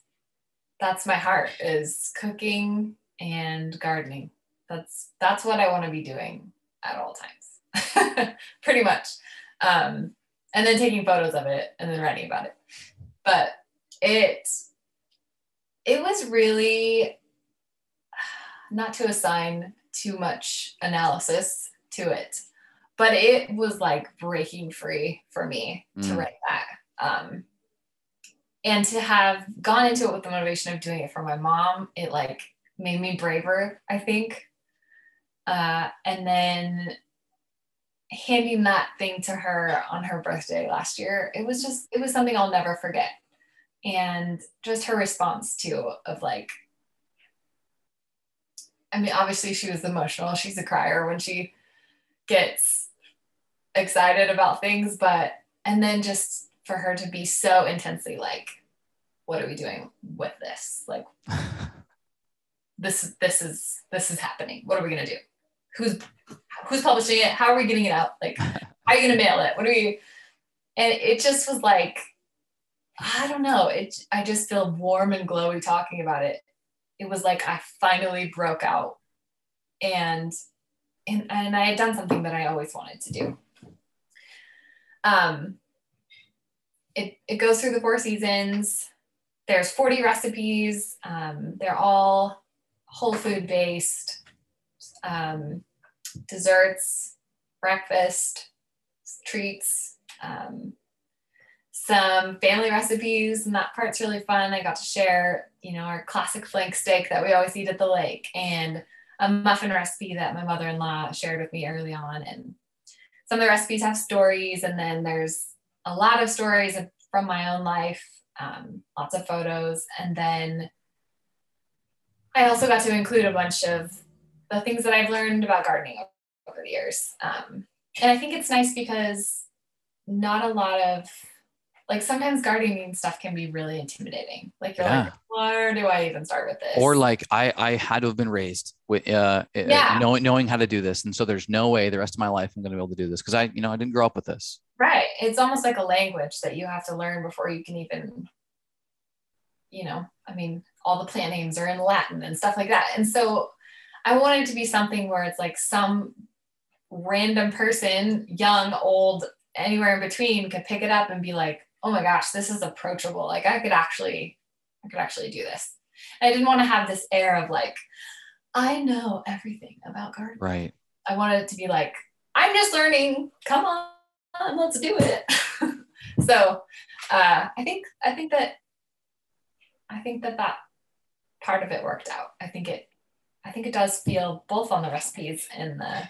that's my heart is cooking and gardening. That's that's what I want to be doing at all times, <laughs> pretty much. Um, and then taking photos of it and then writing about it. But it it was really not to assign too much analysis to it, but it was like breaking free for me mm. to write that. Um, and to have gone into it with the motivation of doing it for my mom, it like made me braver, I think. Uh, and then handing that thing to her on her birthday last year, it was just, it was something I'll never forget. And just her response to of like, I mean, obviously she was emotional. She's a crier when she gets excited about things, but, and then just for her to be so intensely like, what are we doing with this? Like, <laughs> this, this is, this is happening. What are we going to do? Who's, who's publishing it? How are we getting it out? Like, how are you going to mail it? What are we, and it just was like, I don't know. It, I just feel warm and glowy talking about it. It was like I finally broke out and, and, and I had done something that I always wanted to do. Um, it, it goes through the four seasons. There's 40 recipes. Um, they're all whole food based. Um, desserts, breakfast, treats, um, some family recipes, and that part's really fun. I got to share, you know, our classic flank steak that we always eat at the lake, and a muffin recipe that my mother-in-law shared with me early on. And some of the recipes have stories, and then there's a lot of stories from my own life, um, lots of photos, and then I also got to include a bunch of the things that I've learned about gardening over the years. Um, and I think it's nice because not a lot of like sometimes gardening stuff can be really intimidating. Like you're yeah. like, where do I even start with this? Or like I I had to have been raised with uh, uh yeah. knowing knowing how to do this, and so there's no way the rest of my life I'm going to be able to do this because I you know I didn't grow up with this. Right. It's almost like a language that you have to learn before you can even, you know, I mean, all the plant names are in Latin and stuff like that. And so I wanted to be something where it's like some random person, young, old, anywhere in between, could pick it up and be like, oh my gosh, this is approachable. Like I could actually, I could actually do this. And I didn't want to have this air of like, I know everything about gardening. Right. I wanted it to be like, I'm just learning. Come on let's do it. <laughs> so uh, I think I think that I think that that part of it worked out. I think it think it does feel both on the recipes and the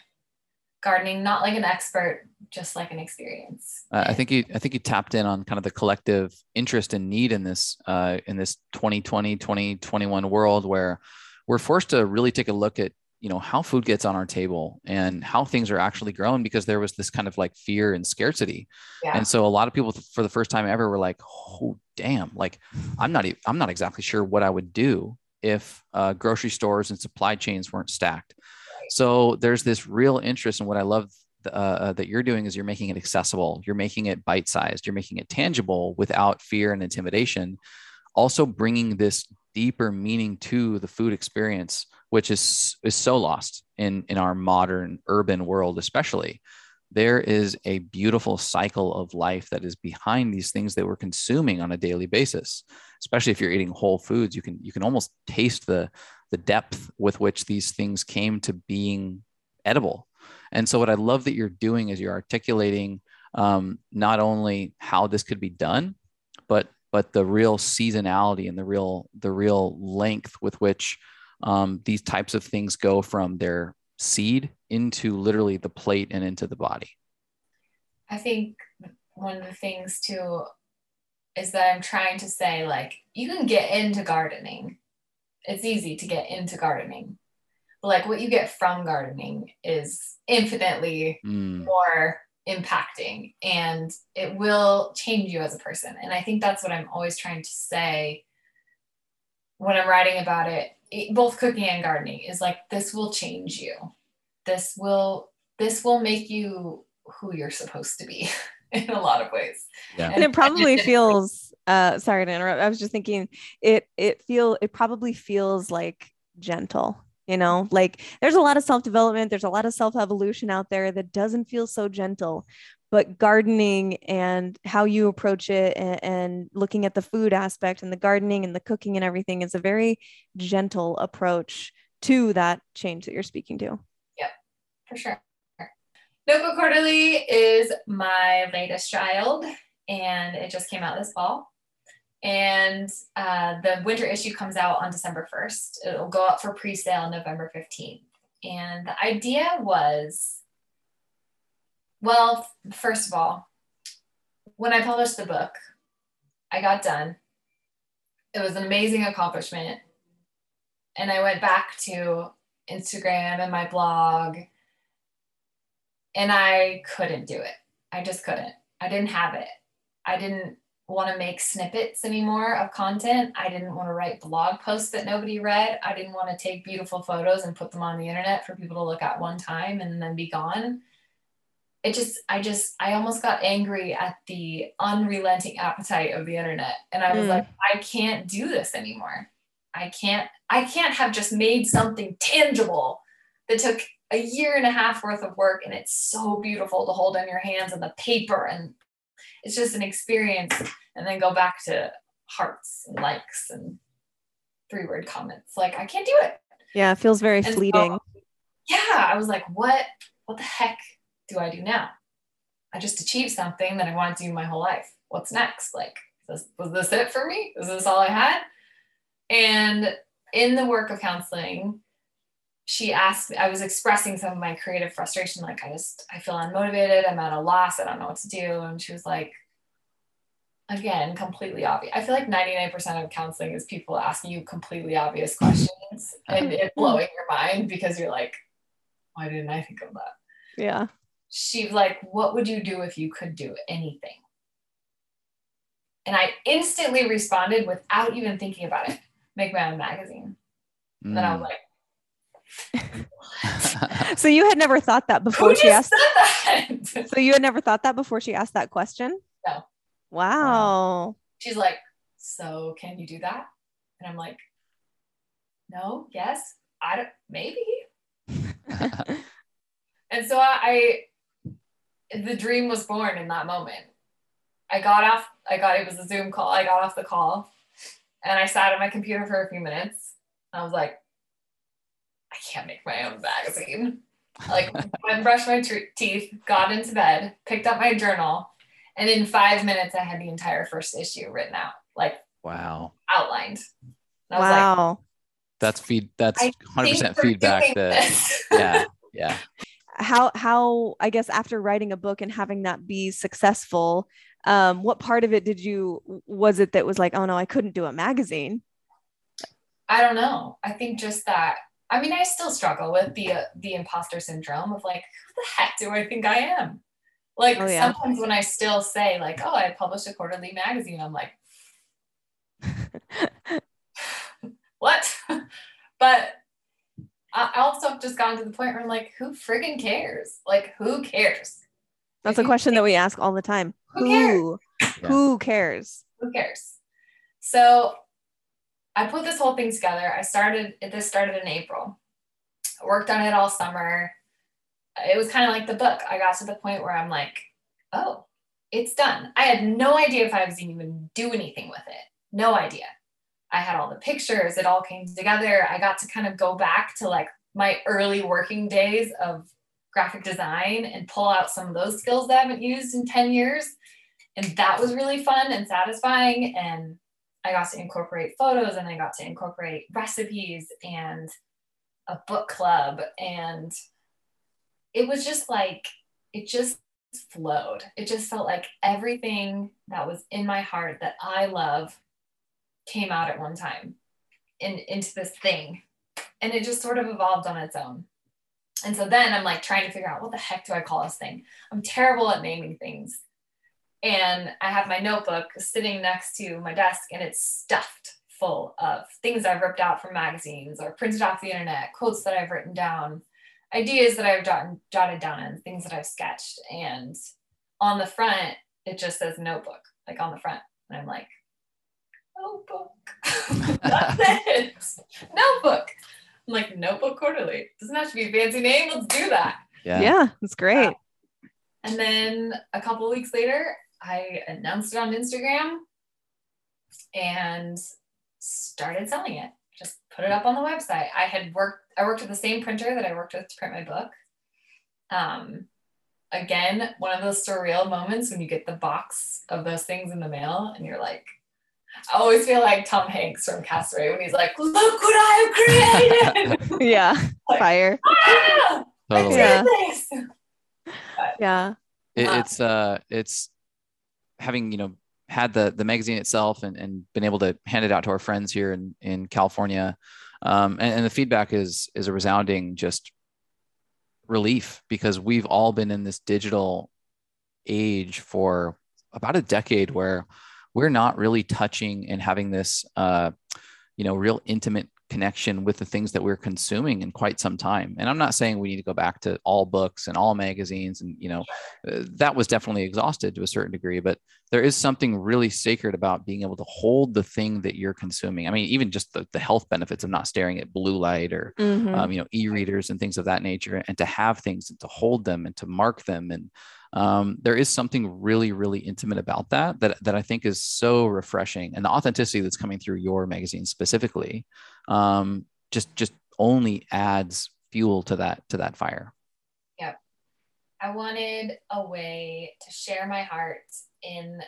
gardening, not like an expert, just like an experience. Uh, I think you I think you tapped in on kind of the collective interest and need in this uh, in this 2020 2021 world where we're forced to really take a look at you know how food gets on our table and how things are actually grown because there was this kind of like fear and scarcity yeah. and so a lot of people for the first time ever were like oh damn like i'm not i'm not exactly sure what i would do if uh, grocery stores and supply chains weren't stacked. So there's this real interest in what i love uh, uh, that you're doing is you're making it accessible. You're making it bite sized you're making it tangible without fear and intimidation. Also bringing this deeper meaning to the food experience which is is so lost in in our modern urban world especially there is a beautiful cycle of life that is behind these things that we're consuming on a daily basis especially if you're eating whole foods you can you can almost taste the the depth with which these things came to being edible. And so what i love that you're doing is you're articulating um, not only how this could be done but but the real seasonality and the real the real length with which um, these types of things go from their seed into literally the plate and into the body. I think one of the things too is that I'm trying to say like you can get into gardening. It's easy to get into gardening. But like what you get from gardening is infinitely mm. more impacting and it will change you as a person. And I think that's what I'm always trying to say when I'm writing about it both cooking and gardening is like this will change you. This will this will make you who you're supposed to be <laughs> in a lot of ways. Yeah. and it probably feels uh sorry to interrupt. I was just thinking it it feel it probably feels like gentle you know? Like there's a lot of self development there's a lot of self evolution out there that doesn't feel so gentle but gardening and how you approach it and, and, looking at the food aspect and the gardening and the cooking and everything is a very gentle approach to that change that you're speaking to. Yep, for sure. Notebook Quarterly is my latest child and it just came out this fall. And uh, the winter issue comes out on December 1st. It'll go up for pre sale November 15th. And the idea was well, first of all, when I published the book, I got done. It was an amazing accomplishment. And I went back to Instagram and my blog, and I couldn't do it. I just couldn't. I didn't have it. I didn't want to make snippets anymore of content. I didn't want to write blog posts that nobody read. I didn't want to take beautiful photos and put them on the internet for people to look at one time and then be gone it just i just i almost got angry at the unrelenting appetite of the internet. And i was mm. like i can't do this anymore. I can't i can't have just made something tangible that took a year and a half worth of work. And it's so beautiful to hold in your hands and the paper. And it's just an experience. And then go back to hearts and likes and three word comments. Like i can't do it. Yeah it feels very and fleeting. So, yeah i was like what what the heck do I do now? I just achieved something that I wanted to do my whole life. What's next? Like, this, was this it for me? Is this all I had? And in the work of counseling, she asked me, I was expressing some of my creative frustration. Like, I just, I feel unmotivated. I'm at a loss. I don't know what to do. And she was like, again, completely obvious. I feel like 99% of counseling is people asking you completely obvious questions and <laughs> it blowing your mind because you're like, why didn't I think of that? Yeah she's like, What would you do if you could do anything? And I instantly responded without even thinking about it make my own magazine. Mm. And then I was like, <laughs> so you had never thought that before Who she asked that? so you had never thought that before she asked that question? No. Wow. She's like, so can you do that? And I'm like, no, yes, I don't, maybe. <laughs> and so I, the dream was born in that moment. I got off, I got, it was a Zoom call. I got off the call and I sat at my computer for a few minutes. I was like, I can't make my own magazine. Like, <laughs> I brushed my t- teeth, got into bed, picked up my journal, and in five minutes, I had the entire first issue written out, like, wow, outlined. wow. Like, that's feed. That's hundred percent feedback. That yeah, yeah <laughs> how how i guess after writing a book and having that be successful um, what part of it did you was it that was like oh no i couldn't do a magazine? I don't know. I think just that i mean i still struggle with the uh, the imposter syndrome of like who the heck do i think i am? Like oh, yeah. sometimes when i still say like oh i published a quarterly magazine i'm like <laughs> <laughs> what? <laughs> But I also have just gotten to the point where I'm like, who friggin' cares? Like, who cares? That's a question that we ask all the time. Who who cares? who cares? Who cares? So I put this whole thing together. I started this started in April. I worked on it all summer. It was kind of like the book. I got to the point where I'm like, oh, it's done. I had no idea if I was even do anything with it. No idea. I had all the pictures, it all came together. I got to kind of go back to like my early working days of graphic design and pull out some of those skills that I haven't used in 10 years. And that was really fun and satisfying. And I got to incorporate photos and I got to incorporate recipes and a book club. And it was just like, it just flowed. It just felt like everything that was in my heart that I love came out at one time in, into this thing. And it just sort of evolved on its own. And so then I'm like trying to figure out what the heck do I call this thing? I'm terrible at naming things. And I have my notebook sitting next to my desk and it's stuffed full of things I've ripped out from magazines or printed off the internet, quotes that I've written down, ideas that I've jotted, jotted down, and things that I've sketched. And on the front, it just says notebook, like on the front. And I'm like, notebook. <laughs> That's it. Notebook. I'm like, notebook quarterly. Doesn't have to be a fancy name. Let's do that. Yeah, yeah it's great. and then a couple weeks later, I announced it on Instagram and started selling it. Just put it up on the website. I had worked, I worked with the same printer that I worked with to print my book. Um, again, one of those surreal moments when you get the box of those things in the mail and you're like, I always feel like Tom Hanks from Castaway when he's like, "Look what I have created!" <laughs> yeah, Like, fire. ah, Totally. Yeah. this. <laughs> Yeah. It, it's uh it's having you know had the the magazine itself and, and been able to hand it out to our friends here in in California um and, and the feedback is is a resounding just relief because we've all been in this digital age for about a decade where we're not really touching and having this uh you know real intimate connection with the things that we're consuming in quite some time and i'm not saying we need to go back to all books and all magazines and you know uh, that was definitely exhausted to a certain degree but there is something really sacred about being able to hold the thing that you're consuming i mean even just the, the health benefits of not staring at blue light or Mhm. um, you know e-readers and things of that nature and to have things and to hold them and to mark them and um, there is something really really intimate about that that that i think is so refreshing and the authenticity that's coming through your magazine specifically um, just just only adds fuel to that to that fire Yep, I wanted a way to share my heart in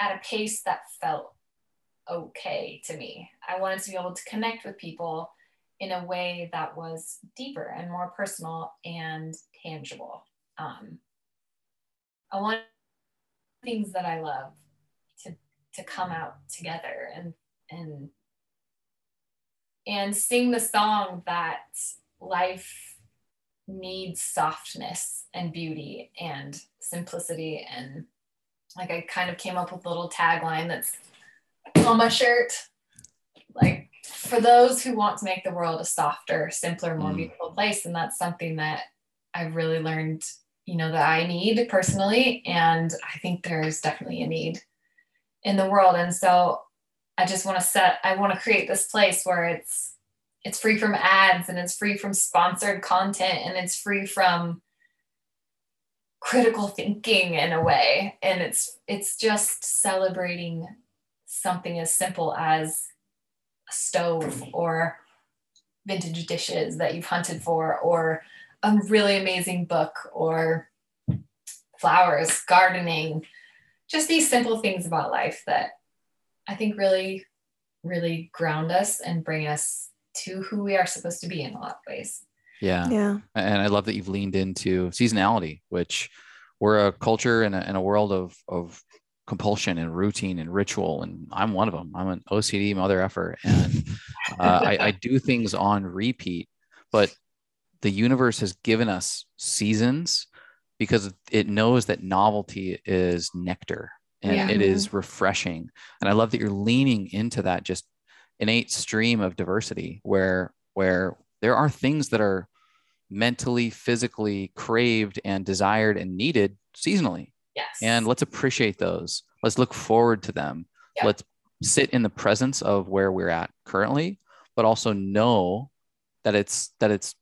at a pace that felt okay to me. I wanted to be able to connect with people in a way that was deeper and more personal and tangible. Um, I want things that I love to to come out together and and and sing the song that life needs softness and beauty and simplicity and like I kind of came up with a little tagline that's on my shirt like for those who want to make the world a softer simpler more Mm. beautiful place and that's something that I've really learned you know that I need personally and I think there's definitely a need in the world. And so I just want to set I want to create this place where it's it's free from ads and it's free from sponsored content and it's free from critical thinking in a way. And it's it's just celebrating something as simple as a stove or vintage dishes that you've hunted for or a really amazing book or flowers gardening just these simple things about life that i think really really ground us and bring us to who we are supposed to be in a lot of ways yeah Yeah. and I love that you've leaned into seasonality, which we're a culture and a, and a world of of compulsion and routine and ritual, and I'm one of them. I'm an OCD mother effer, and uh, I, I do things on repeat. But the universe has given us seasons because it knows that novelty is nectar and Yeah. it is mm-hmm. refreshing. And I love that you're leaning into that just innate stream of diversity where where there are things that are mentally, physically craved and desired and needed seasonally. yes And let's appreciate those. Let's look forward to them. Yeah. Let's sit in the presence of where we're at currently, but also know that it's that it's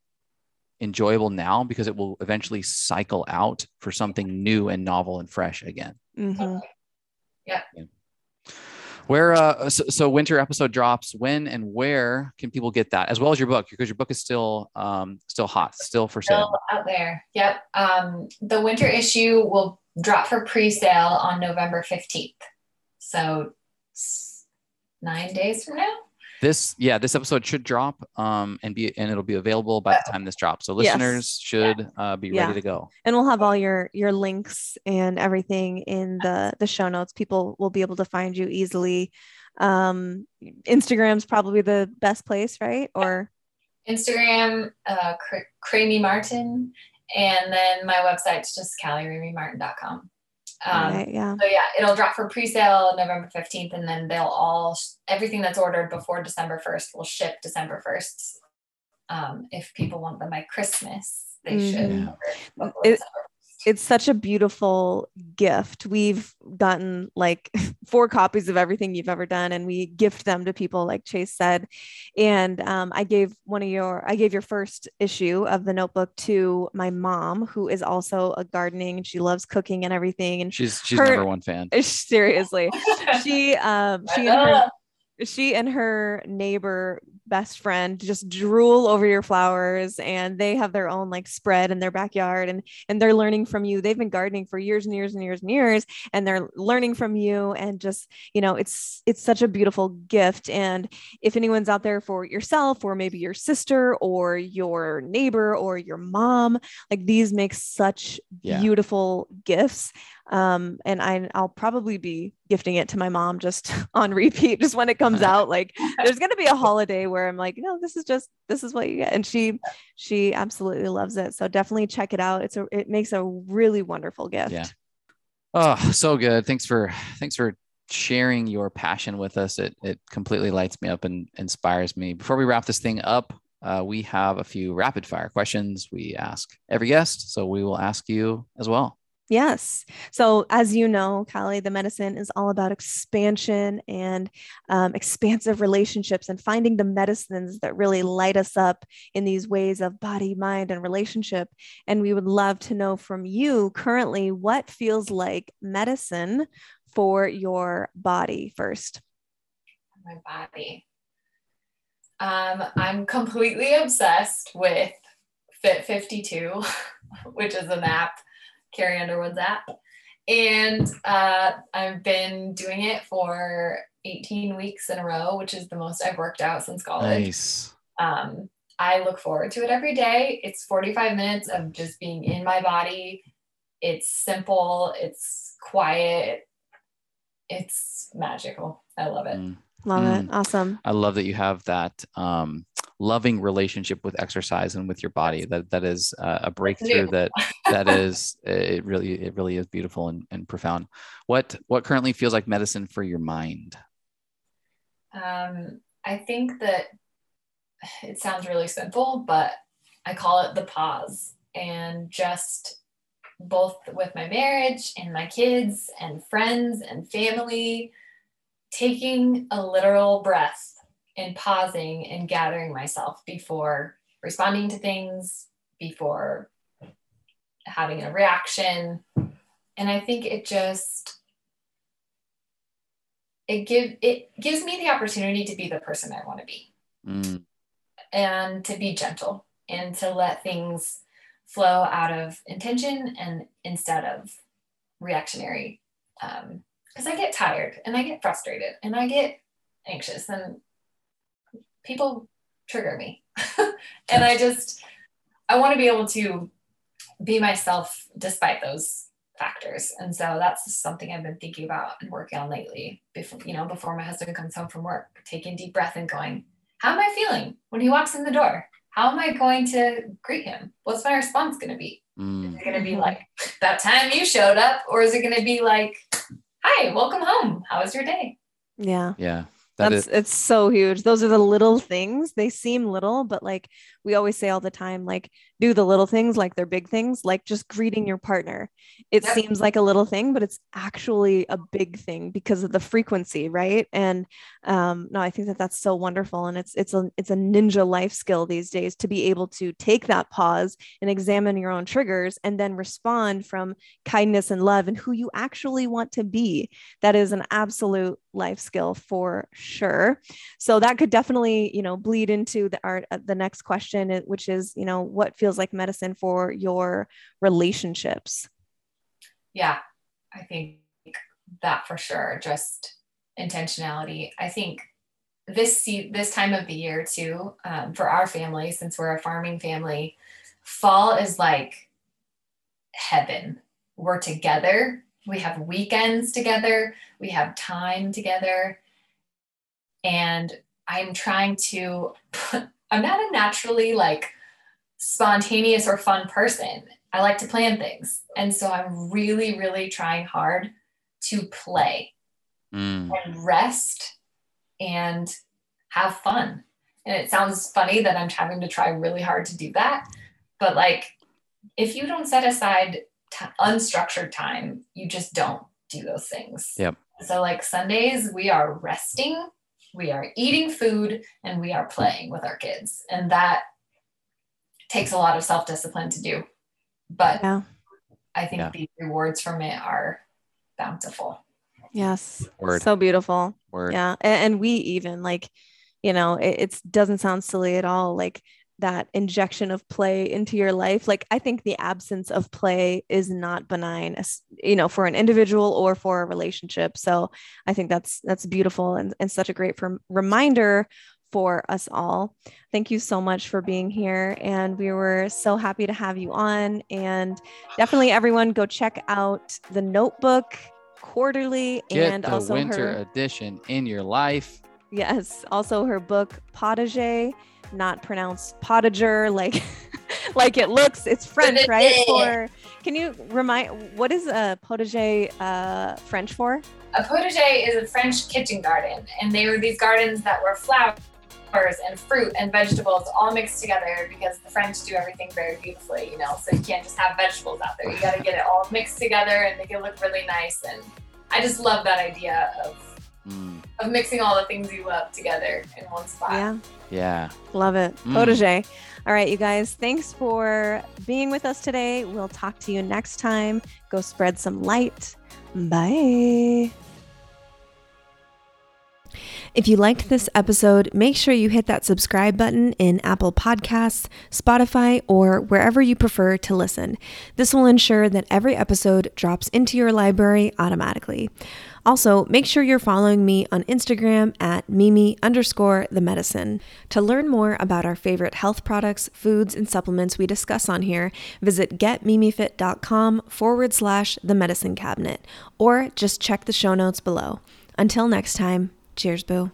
enjoyable now because it will eventually cycle out for something new and novel and fresh again. Mhm. Where uh so, so winter episode drops when and where can people get that as well as your book because your book is still um still hot, still for sale. still out there. Yep. Um, the winter issue will drop for pre-sale on November 15th. So nine days from now. This yeah this episode should drop um and be and it'll be available by the time this drops so Yes. listeners should uh, be Yeah. ready to go And we'll have all your your links and everything in the the show notes. People will be able to find you easily. Um, Instagram's probably the best place, right? Or Instagram, uh, Cr- Creamy Martin, and then my website's just kalirameymartin.com. Um, right, yeah. So yeah, it'll drop for pre-sale November 15th, and then they'll all everything that's ordered before December 1st will ship December 1st. Um, if people want them by Christmas, they should. Mhm. order before It- December 1st. It's such a beautiful gift. We've gotten like <laughs> four copies of everything you've ever done, and we gift them to people, like Chase said. And um, I gave one of your, I gave your first issue of the notebook to my mom, who is also a gardening and she loves cooking and everything. And she's she's Her- number one fan <laughs> seriously, she, um, <laughs> she and her, know. She and her neighbor best friend just drool over your flowers and they have their own like spread in their backyard and and they're learning from you. They've been gardening for years and years and years and years and they're learning from you and just you know it's it's such a beautiful gift. And if anyone's out there for yourself or maybe your sister or your neighbor or your mom like these make such Yeah. beautiful gifts um and I, i'll probably be gifting it to my mom just <laughs> on repeat just when it comes out like there's going to be a holiday where i'm like no this is just this is what you get and she she absolutely loves it so definitely check it out it's a it makes a really wonderful gift Yeah. Oh, so good. Thanks for thanks for sharing your passion with us. It it completely lights me up and inspires me. Before we wrap this thing up, uh, we have a few rapid fire questions we ask every guest. So we will ask you as well. Yes. So, as you know, Kali, the medicine is all about expansion and um, expansive relationships and finding the medicines that really light us up in these ways of body, mind, and relationship. And we would love to know from you currently what feels like medicine for your body first. my body. Um, I'm completely obsessed with Fit 52, <laughs> which is an app, Carrie Underwood's app. And uh, I've been doing it for 18 weeks in a row, which is the most I've worked out since college. Nice. Um, I look forward to it every day. It's 45 minutes of just being in my body. It's simple, it's quiet, it's magical. I love it. Mm. Love it. Awesome. I love that you have that um, loving relationship with exercise and with your body. That that is uh, a breakthrough. That that is it really it really is beautiful and, and profound. What what currently feels like medicine for your mind? Um, I think that it sounds really simple, but I call it the pause and just both with my marriage and my kids and friends and family, taking a literal breath and pausing and gathering myself before responding to things, before having a reaction. And I think it just it give it gives me the opportunity to be the person I want to be Mm, and to be gentle and to let things flow out of intention and instead of reactionary um because i get tired and i get frustrated and i get anxious and people trigger me <laughs> and i just i want to be able to be myself despite those factors and so that's something i've been thinking about and working on lately before you know before my husband comes home from work taking deep breath and going how am I feeling when he walks in the door? How am I going to greet him? What's my response going to be? Is mm, it going to be like, that time you showed up? Or is it going to be like, hi, welcome home. How was your day? Yeah. yeah, that That's is it's so huge. Those are the little things. They seem little, but like we always say all the time, like do the little things like they're big things, like just greeting your partner. It Yep. seems like a little thing, but it's actually a big thing because of the frequency, right? And um, no, I think that that's so wonderful, and it's it's a it's a ninja life skill these days to be able to take that pause and examine your own triggers, and then respond from kindness and love and who you actually want to be. That is an absolute life skill for sure so that could definitely you know bleed into the art uh, the next question which is you know what feels like medicine for your relationships Yeah, I think that for sure. Just intentionality. I think this this time of the year too, um, for our family, since we're a farming family, fall is like heaven. We're together. We have weekends together. We have time together, and I'm trying to. <laughs> I'm not a naturally like spontaneous or fun person. I like to plan things. And so I'm really, really trying hard to play mm, and rest and have fun. And it sounds funny that I'm having to try really hard to do that. But like, if you don't set aside t- unstructured time, you just don't do those things. Yep. So, like Sundays, we are resting, we are eating food, and we are playing with our kids. And that takes a lot of self discipline to do. But yeah I think Yeah. the rewards from it are bountiful. Yes. Word. So beautiful. Word. Yeah. And, and we even like, you know, it it's, doesn't sound silly at all. Like that injection of play into your life. Like I think the absence of play is not benign, you know, for an individual or for a relationship. So I think that's that's beautiful and, and such a great for, reminder for us all. Thank you so much for being here. And we were so happy to have you on. And definitely, everyone, go check out the notebook quarterly Get and the also winter her edition in your life. yes also her book potager not pronounced potager like <laughs> like it looks it's french right for can you remind what is a potager uh french for A potager is a French kitchen garden, and they were these gardens that were flowers and fruit and vegetables all mixed together because the French do everything very beautifully, you know. So you can't just have vegetables out there. You got to get it all mixed together and make it look really nice. And I just love that idea of Mm, of mixing all the things you love together in one spot. yeah yeah. love it Mm. potager all right you guys thanks for being with us today we'll talk to you next time go spread some light bye If you liked this episode, make sure you hit that subscribe button in Apple Podcasts, Spotify, or wherever you prefer to listen. This will ensure that every episode drops into your library automatically. Also, make sure you're following me on Instagram at Mimi underscore the medicine. To learn more about our favorite health products, foods, and supplements we discuss on here, visit getmimifit.com forward slash the medicine cabinet, or just check the show notes below. Until next time, cheers, boo.